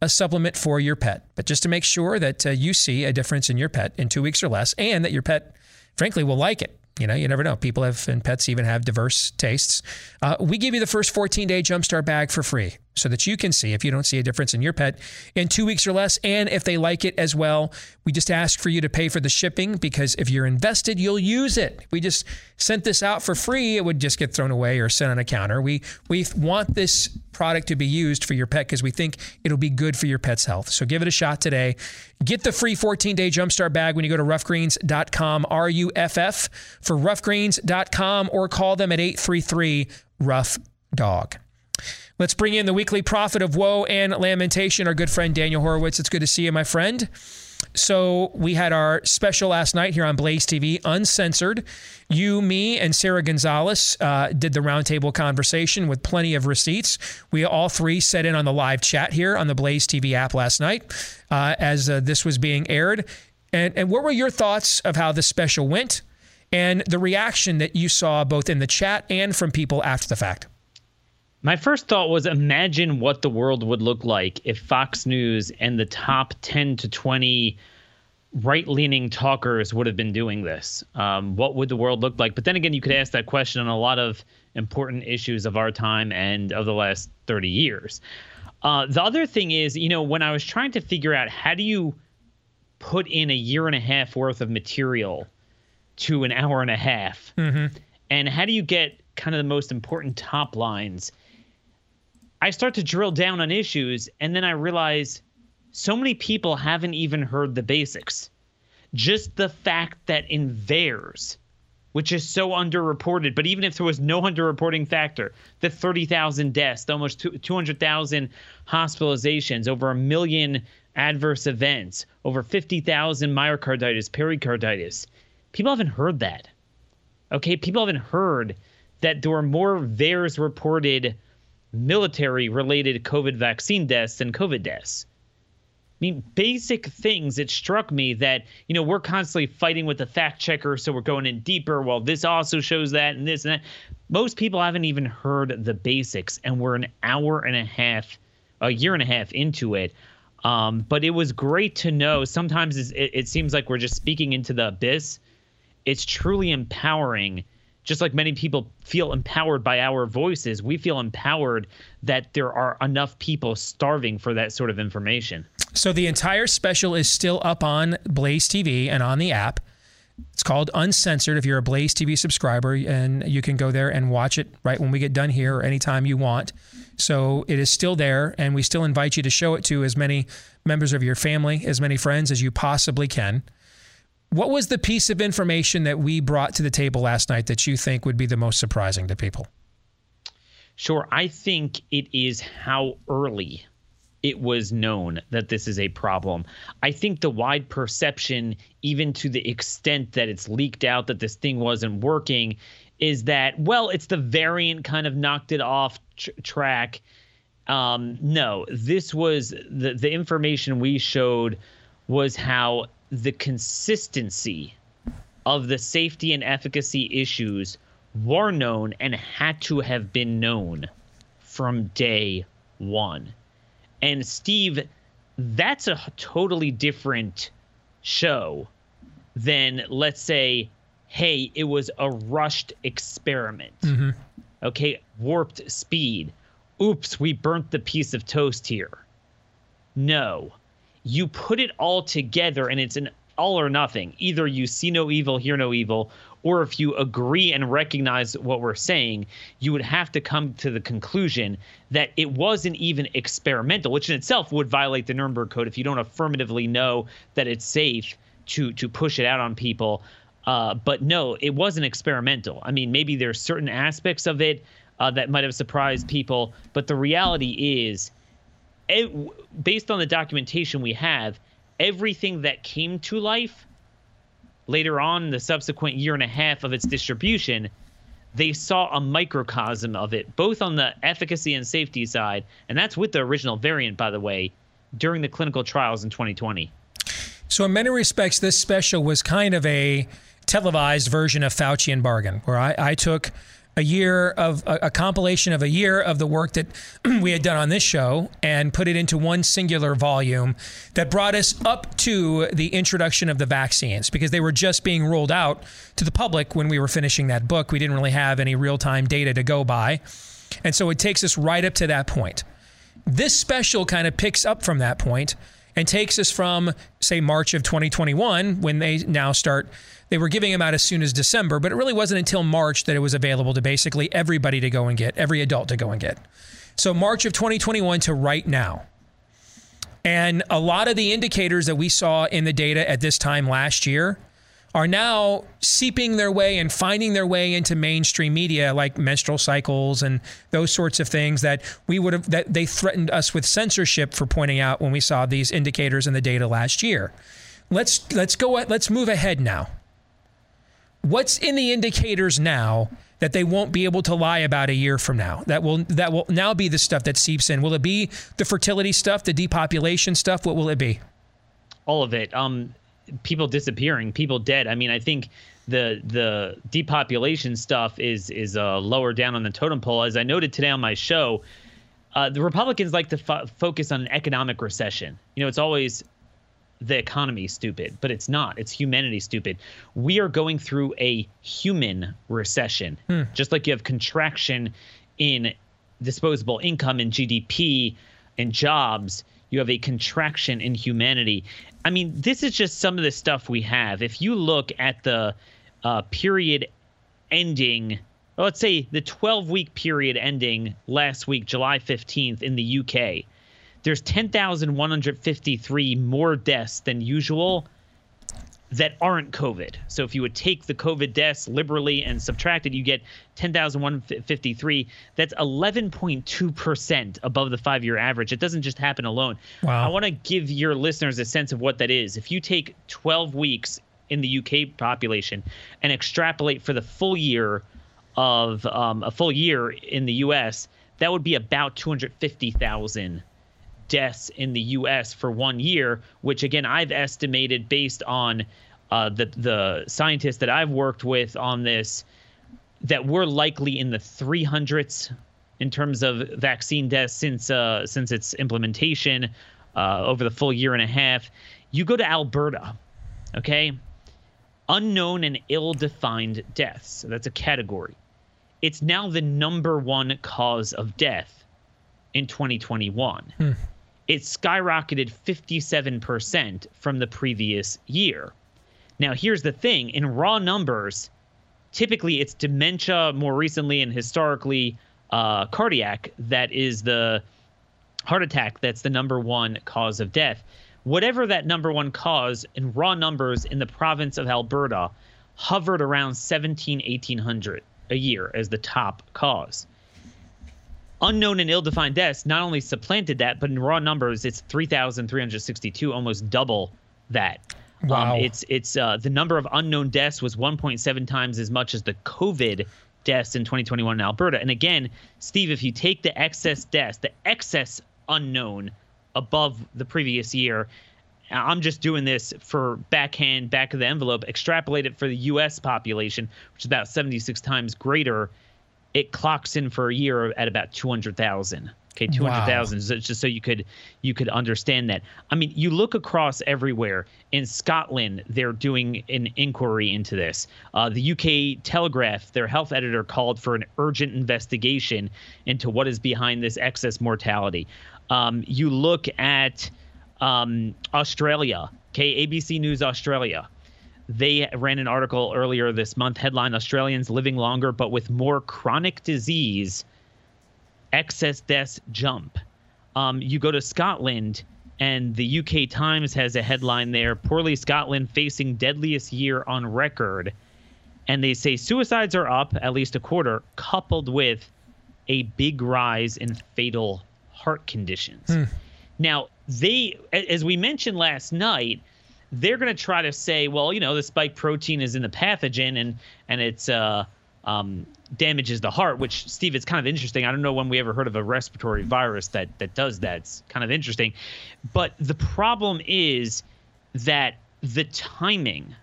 a supplement for your pet, but just to make sure that uh, you see a difference in your pet in two weeks or less, and that your pet, frankly, will like it. You know, you never know. People have, and pets even have diverse tastes. Uh, we give you the first 14 day Jumpstart bag for free so that you can see if you don't see a difference in your pet in two weeks or less, and if they like it as well. We just ask for you to pay for the shipping because if you're invested, you'll use it. We just sent this out for free, it would just get thrown away or sent on a counter. We we want this product to be used for your pet because we think it'll be good for your pet's health. So give it a shot today. Get the free 14 day Jumpstart bag when you go to ruffgreens.com, R U F F, for ruffgreens.com, or call them at 833 Ruff Dog. Let's bring in the weekly prophet of woe and lamentation, our good friend Daniel Horowitz. It's good to see you, my friend. So we had our special last night here on Blaze TV, uncensored. You, me, and Sara Gonzales uh, did the roundtable conversation with plenty of receipts. We all three set in on the live chat here on the Blaze TV app last night uh, as uh, this was being aired. And, and what were your thoughts of how the special went and the reaction that you saw both in the chat and from people after the fact? My first thought was imagine what the world would look like if Fox News and the top 10 to 20 right leaning talkers would have been doing this. Um, what would the world look like? But then again, you could ask that question on a lot of important issues of our time and of the last 30 years. Uh, the other thing is, you know, when I was trying to figure out how do you put in a year and a half worth of material to an hour and a half, and how do you get kind of the most important top lines? I start to drill down on issues, and then I realize so many people haven't even heard the basics. Just the fact that in VAERS, which is so underreported, but even if there was no underreporting factor, the 30,000 deaths, almost 200,000 hospitalizations, over a million adverse events, over 50,000 myocarditis, pericarditis, people haven't heard that. Okay, people haven't heard that there were more VAERS reported military related COVID vaccine deaths than COVID deaths. I mean, basic things. It struck me that, you know, we're constantly fighting with the fact checker, so we're going in deeper. Well, this also shows that and this and that. Most people haven't even heard the basics, and we're an hour and a half, a year and a half into it. Um, but it was great to know. Sometimes it, it seems like we're just speaking into the abyss. It's truly empowering just like many people feel empowered by our voices, we feel empowered that there are enough people starving for that sort of information. So the entire special is still up on Blaze TV and on the app. It's called Uncensored if you're a Blaze TV subscriber, and you can go there and watch it right when we get done here or anytime you want. So it is still there, and we still invite you to show it to as many members of your family, as many friends as you possibly can. What was the piece of information that we brought to the table last night that you think would be the most surprising to people? Sure. I think it is how early it was known that this is a problem. I think the wide perception, even to the extent that it's leaked out that this thing wasn't working, is that, well, it's the variant kind of knocked it off tr- track. Um, no, this was the, the information we showed was how the consistency of the safety and efficacy issues were known and had to have been known from day one. And Steve, that's a totally different show than, let's say, hey, it was a rushed experiment. Mm-hmm. Okay, warped speed. Oops, we burnt the piece of toast here. No, you put it all together and it's an all or nothing. Either you see no evil, hear no evil, or if you agree and recognize what we're saying, you would have to come to the conclusion that it wasn't even experimental, which in itself would violate the Nuremberg Code if you don't affirmatively know that it's safe to to push it out on people. Uh, but no, it wasn't experimental. I mean, maybe there's certain aspects of it uh, that might have surprised people, but the reality is it, based on the documentation we have, everything that came to life later on, the subsequent year and a half of its distribution, they saw a microcosm of it, both on the efficacy and safety side, and that's with the original variant, by the way, during the clinical trials in 2020. So, in many respects, this special was kind of a televised version of Faucian Bargain, where I, I took a year of a, a, compilation of a year of the work that we had done on this show and put it into one singular volume that brought us up to the introduction of the vaccines because they were just being rolled out to the public when we were finishing that book. We didn't really have any real time data to go by. And so it takes us right up to that point. This special kind of picks up from that point and takes us from, say, March of 2021 when they now start they were giving them out as soon as December, but it really wasn't until March that it was available to basically everybody to go and get, every adult to go and get. So March of 2021 to right now. And a lot of the indicators that we saw in the data at this time last year are now seeping their way and finding their way into mainstream media like menstrual cycles and those sorts of things that we would have that they threatened us with censorship for pointing out when we saw these indicators in the data last year. Let's let's go let's move ahead now. What's in the indicators now that they won't be able to lie about a year from now? That will that will now be the stuff that seeps in. Will it be the fertility stuff, the depopulation stuff? What will it be? All of it. Um, people disappearing, people dead. I mean, I think the the depopulation stuff is is uh, lower down on the totem pole. As I noted today on my show, uh, the Republicans like to fo- focus on an economic recession. You know, it's always the economy stupid, but it's not. It's humanity stupid. We are going through a human recession, hmm. just like you have contraction in disposable income and GDP and jobs. You have a contraction in humanity. I mean, this is just some of the stuff we have. If you look at the uh, period ending, let's say the 12 week period ending last week, July 15th in the UK, there's 10,153 more deaths than usual that aren't COVID. So if you would take the COVID deaths liberally and subtract it, you get 10,153. That's 11.2% above the five year average. It doesn't just happen alone. Wow. I want to give your listeners a sense of what that is. If you take 12 weeks in the UK population and extrapolate for the full year of um, a full year in the US, that would be about 250,000 deaths in the U.S. for one year, which again I've estimated based on uh, the the scientists that I've worked with on this that we're likely in the 300s in terms of vaccine deaths since uh, since its implementation uh, over the full year and a half. You go to Alberta, okay? Unknown and ill-defined deaths. So that's a category. It's now the number one cause of death in 2021 it skyrocketed 57% from the previous year. Now, here's the thing in raw numbers, typically it's dementia, more recently and historically, uh, cardiac, that is the heart attack that's the number one cause of death. Whatever that number one cause in raw numbers in the province of Alberta hovered around 17, 1800 a year as the top cause unknown and ill-defined deaths not only supplanted that, but in raw numbers, it's 3,362, almost double that. Wow. Um, it's it's uh, the number of unknown deaths was 1.7 times as much as the COVID deaths in 2021 in Alberta. And again, Steve, if you take the excess deaths, the excess unknown above the previous year, I'm just doing this for backhand, back of the envelope, extrapolate it for the U.S. population, which is about 76 times greater it clocks in for a year at about 200,000. Okay, 200,000 wow. just so you could you could understand that. I mean, you look across everywhere. In Scotland, they're doing an inquiry into this. Uh, the UK Telegraph, their health editor called for an urgent investigation into what is behind this excess mortality. Um, you look at um, Australia, okay, ABC News Australia. They ran an article earlier this month, headline Australians living longer but with more chronic disease, excess deaths jump. Um, you go to Scotland, and the UK Times has a headline there Poorly Scotland facing deadliest year on record. And they say suicides are up at least a quarter, coupled with a big rise in fatal heart conditions. Hmm. Now, they, as we mentioned last night, they're going to try to say, well, you know, the spike protein is in the pathogen and and it's uh, um, damages the heart. Which Steve, it's kind of interesting. I don't know when we ever heard of a respiratory virus that that does that. It's kind of interesting, but the problem is that the timing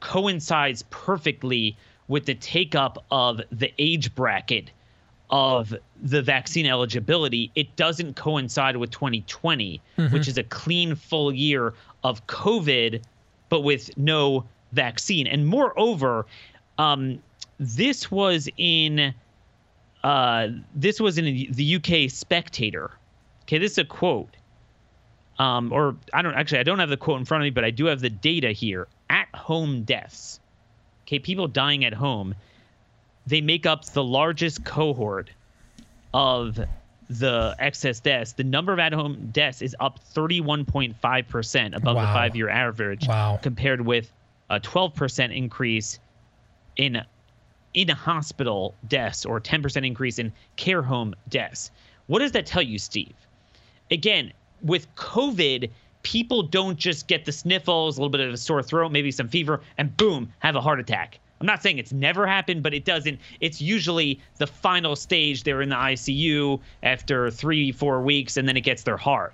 coincides perfectly with the take up of the age bracket of the vaccine eligibility, it doesn't coincide with 2020, mm-hmm. which is a clean full year of COVID, but with no vaccine. And moreover, um, this was in uh, this was in the UK Spectator. Okay, this is a quote. Um, or I don't actually I don't have the quote in front of me, but I do have the data here. At home deaths. Okay, people dying at home they make up the largest cohort of the excess deaths. The number of at-home deaths is up 31.5% above wow. the five-year average, wow. compared with a 12% increase in in hospital deaths or 10% increase in care home deaths. What does that tell you, Steve? Again, with COVID, people don't just get the sniffles, a little bit of a sore throat, maybe some fever, and boom, have a heart attack. I'm not saying it's never happened, but it doesn't. It's usually the final stage. They're in the ICU after three, four weeks, and then it gets their heart.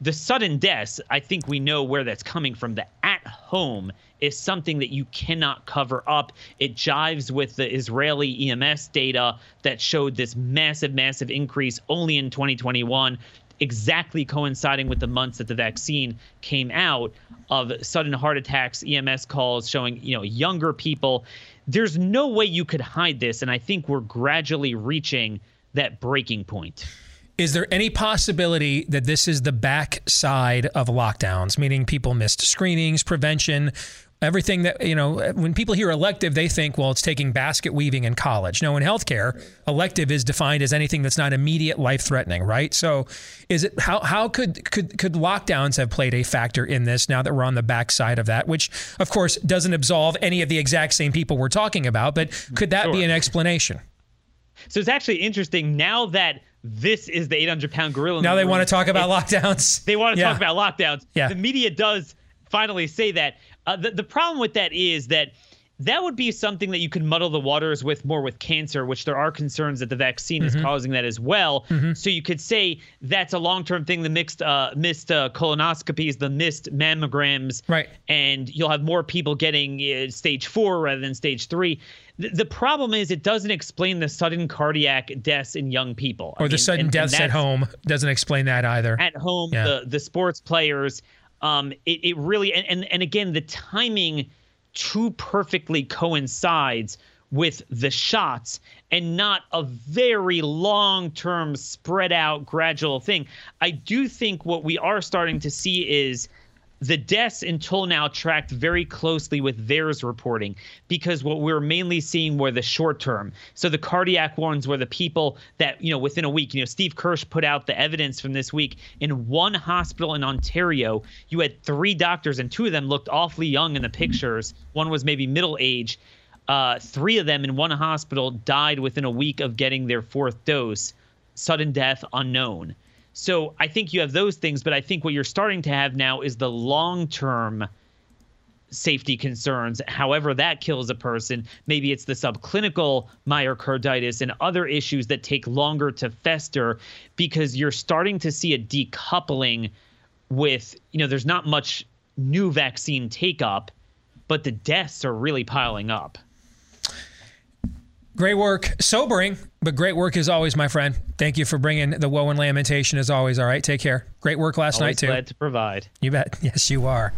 The sudden deaths, I think we know where that's coming from. The at home is something that you cannot cover up. It jives with the Israeli EMS data that showed this massive, massive increase only in 2021 exactly coinciding with the months that the vaccine came out of sudden heart attacks, EMS calls showing, you know, younger people. There's no way you could hide this. And I think we're gradually reaching that breaking point. Is there any possibility that this is the backside of lockdowns, meaning people missed screenings, prevention, everything that, you know, when people hear elective, they think, well, it's taking basket weaving in college. No, in healthcare, elective is defined as anything that's not immediate life threatening, right? So is it how how could could could lockdowns have played a factor in this now that we're on the backside of that, which of course doesn't absolve any of the exact same people we're talking about, but could that be an explanation? So it's actually interesting now that this is the 800 pound gorilla. Now the they want to talk about lockdowns. They want to Yeah. talk about lockdowns. Yeah. The media does finally say that. Uh, the, the problem with that is that that would be something that you could muddle the waters with more with cancer, which there are concerns that the vaccine Mm-hmm. is causing that as well. So you could say that's a long term thing. The mixed uh, missed uh, colonoscopies, the missed mammograms, Right. and you'll have more people getting uh, stage four rather than stage three. The, the problem is it doesn't explain the sudden cardiac deaths in young people I Or the mean, sudden and- and deaths at home doesn't explain that either. at home, Yeah. the the sports players. Um, it, it really and, and and again the timing too perfectly coincides with the shots and not a very long term spread out gradual thing. I do think what we are starting to see is the deaths until now tracked very closely with VAERS reporting because what we're mainly seeing were the short term. So the cardiac ones were the people that, you know, within a week, you know, Steve Kirsch put out the evidence from this week in one hospital in Ontario, you had three doctors and two of them looked awfully young in the pictures. One was maybe middle age. Uh, three of them in one hospital died within a week of getting their fourth dose. Sudden death unknown. So I think you have those things, but I think what you're starting to have now is the long term safety concerns. However, that kills a person. Maybe it's the subclinical myocarditis and other issues that take longer to fester because you're starting to see a decoupling with, you know, there's not much new vaccine take up, but the deaths are really piling up. Great work. Sobering, but great work as always, my friend. Thank you for bringing the woe and lamentation as always. All right, take care. Great work last Always night, too. glad to provide. You bet. Yes, you are.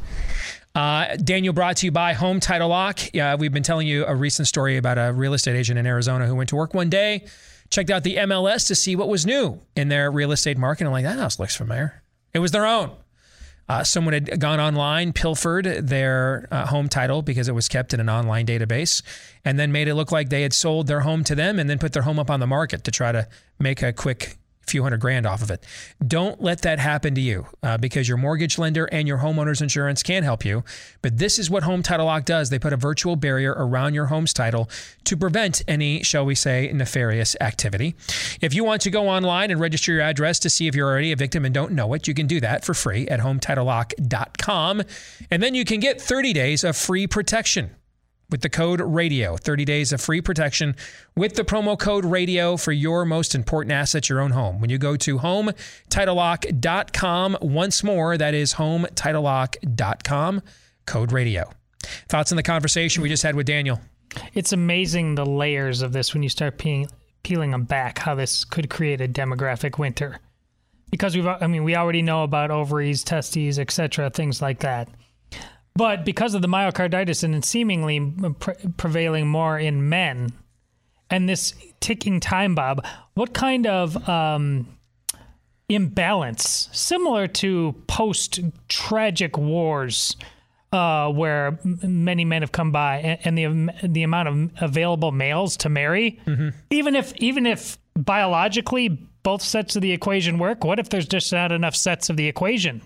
Uh, Daniel brought to you by Home Title Lock. Yeah, we've been telling you a recent story about a real estate agent in Arizona who went to work one day, checked out the MLS to see what was new in their real estate market. I'm like, that house looks familiar. It was their own. Uh, someone had gone online, pilfered their uh, home title because it was kept in an online database, and then made it look like they had sold their home to them and then put their home up on the market to try to make a quick few hundred grand off of it. Don't let that happen to you uh, because your mortgage lender and your homeowner's insurance can help you. But this is what Home Title Lock does they put a virtual barrier around your home's title to prevent any, shall we say, nefarious activity. If you want to go online and register your address to see if you're already a victim and don't know it, you can do that for free at hometitlelock.com. And then you can get 30 days of free protection with the code radio 30 days of free protection with the promo code radio for your most important asset your own home when you go to hometitlelock.com once more that is hometitlelock.com code radio thoughts on the conversation we just had with daniel It's amazing the layers of this when you start peeling, peeling them back, how this could create a demographic winter. Because we've, I mean, we already know about ovaries, testes, etc., things like that. But because of the myocarditis and seemingly pre- prevailing more in men, and this ticking time bomb, what kind of um, imbalance, similar to post tragic wars, uh, where m- many men have come by, and, and the the amount of available males to marry, even if even if biologically both sets of the equation work, what if there's just not enough sets of the equation,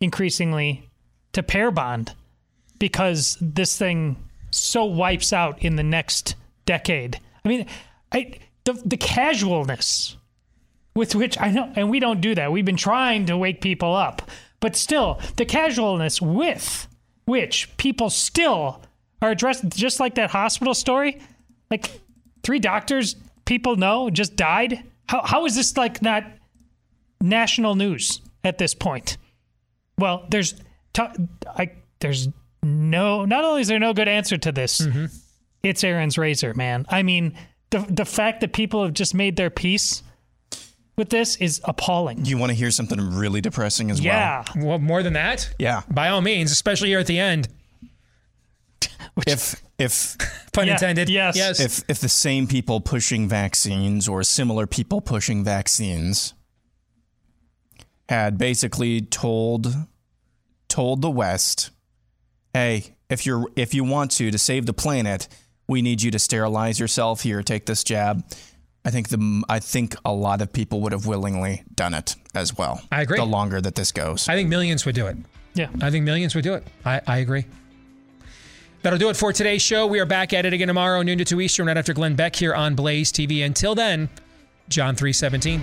increasingly, to pair bond, because this thing so wipes out in the next decade. I mean, I the the casualness with which I know, and we don't do that. We've been trying to wake people up, but still, the casualness with which people still are addressed, just like that hospital story, like three doctors people know just died. How how is this like not national news at this point? Well, there's t- I there's no not only is there no good answer to this, mm-hmm. it's Aaron's razor, man. I mean, the the fact that people have just made their peace with this is appalling. You want to hear something really depressing as well? Yeah. well more than that? Yeah. by all means especially here at the end If if pun Yeah, intended yes. yes if if the same people pushing vaccines or similar people pushing vaccines had basically told told the West, "Hey, if you're if you want to to save the planet, we need you to sterilize yourself. Here, take this jab." I think the I think a lot of people would have willingly done it as well. I agree. The longer that this goes, I think millions would do it. Yeah. I think millions would do it. I, I agree. That'll do it for today's show. We are back at it again tomorrow, noon to 2 Eastern, right after Glenn Beck here on Blaze TV. Until then, John 317.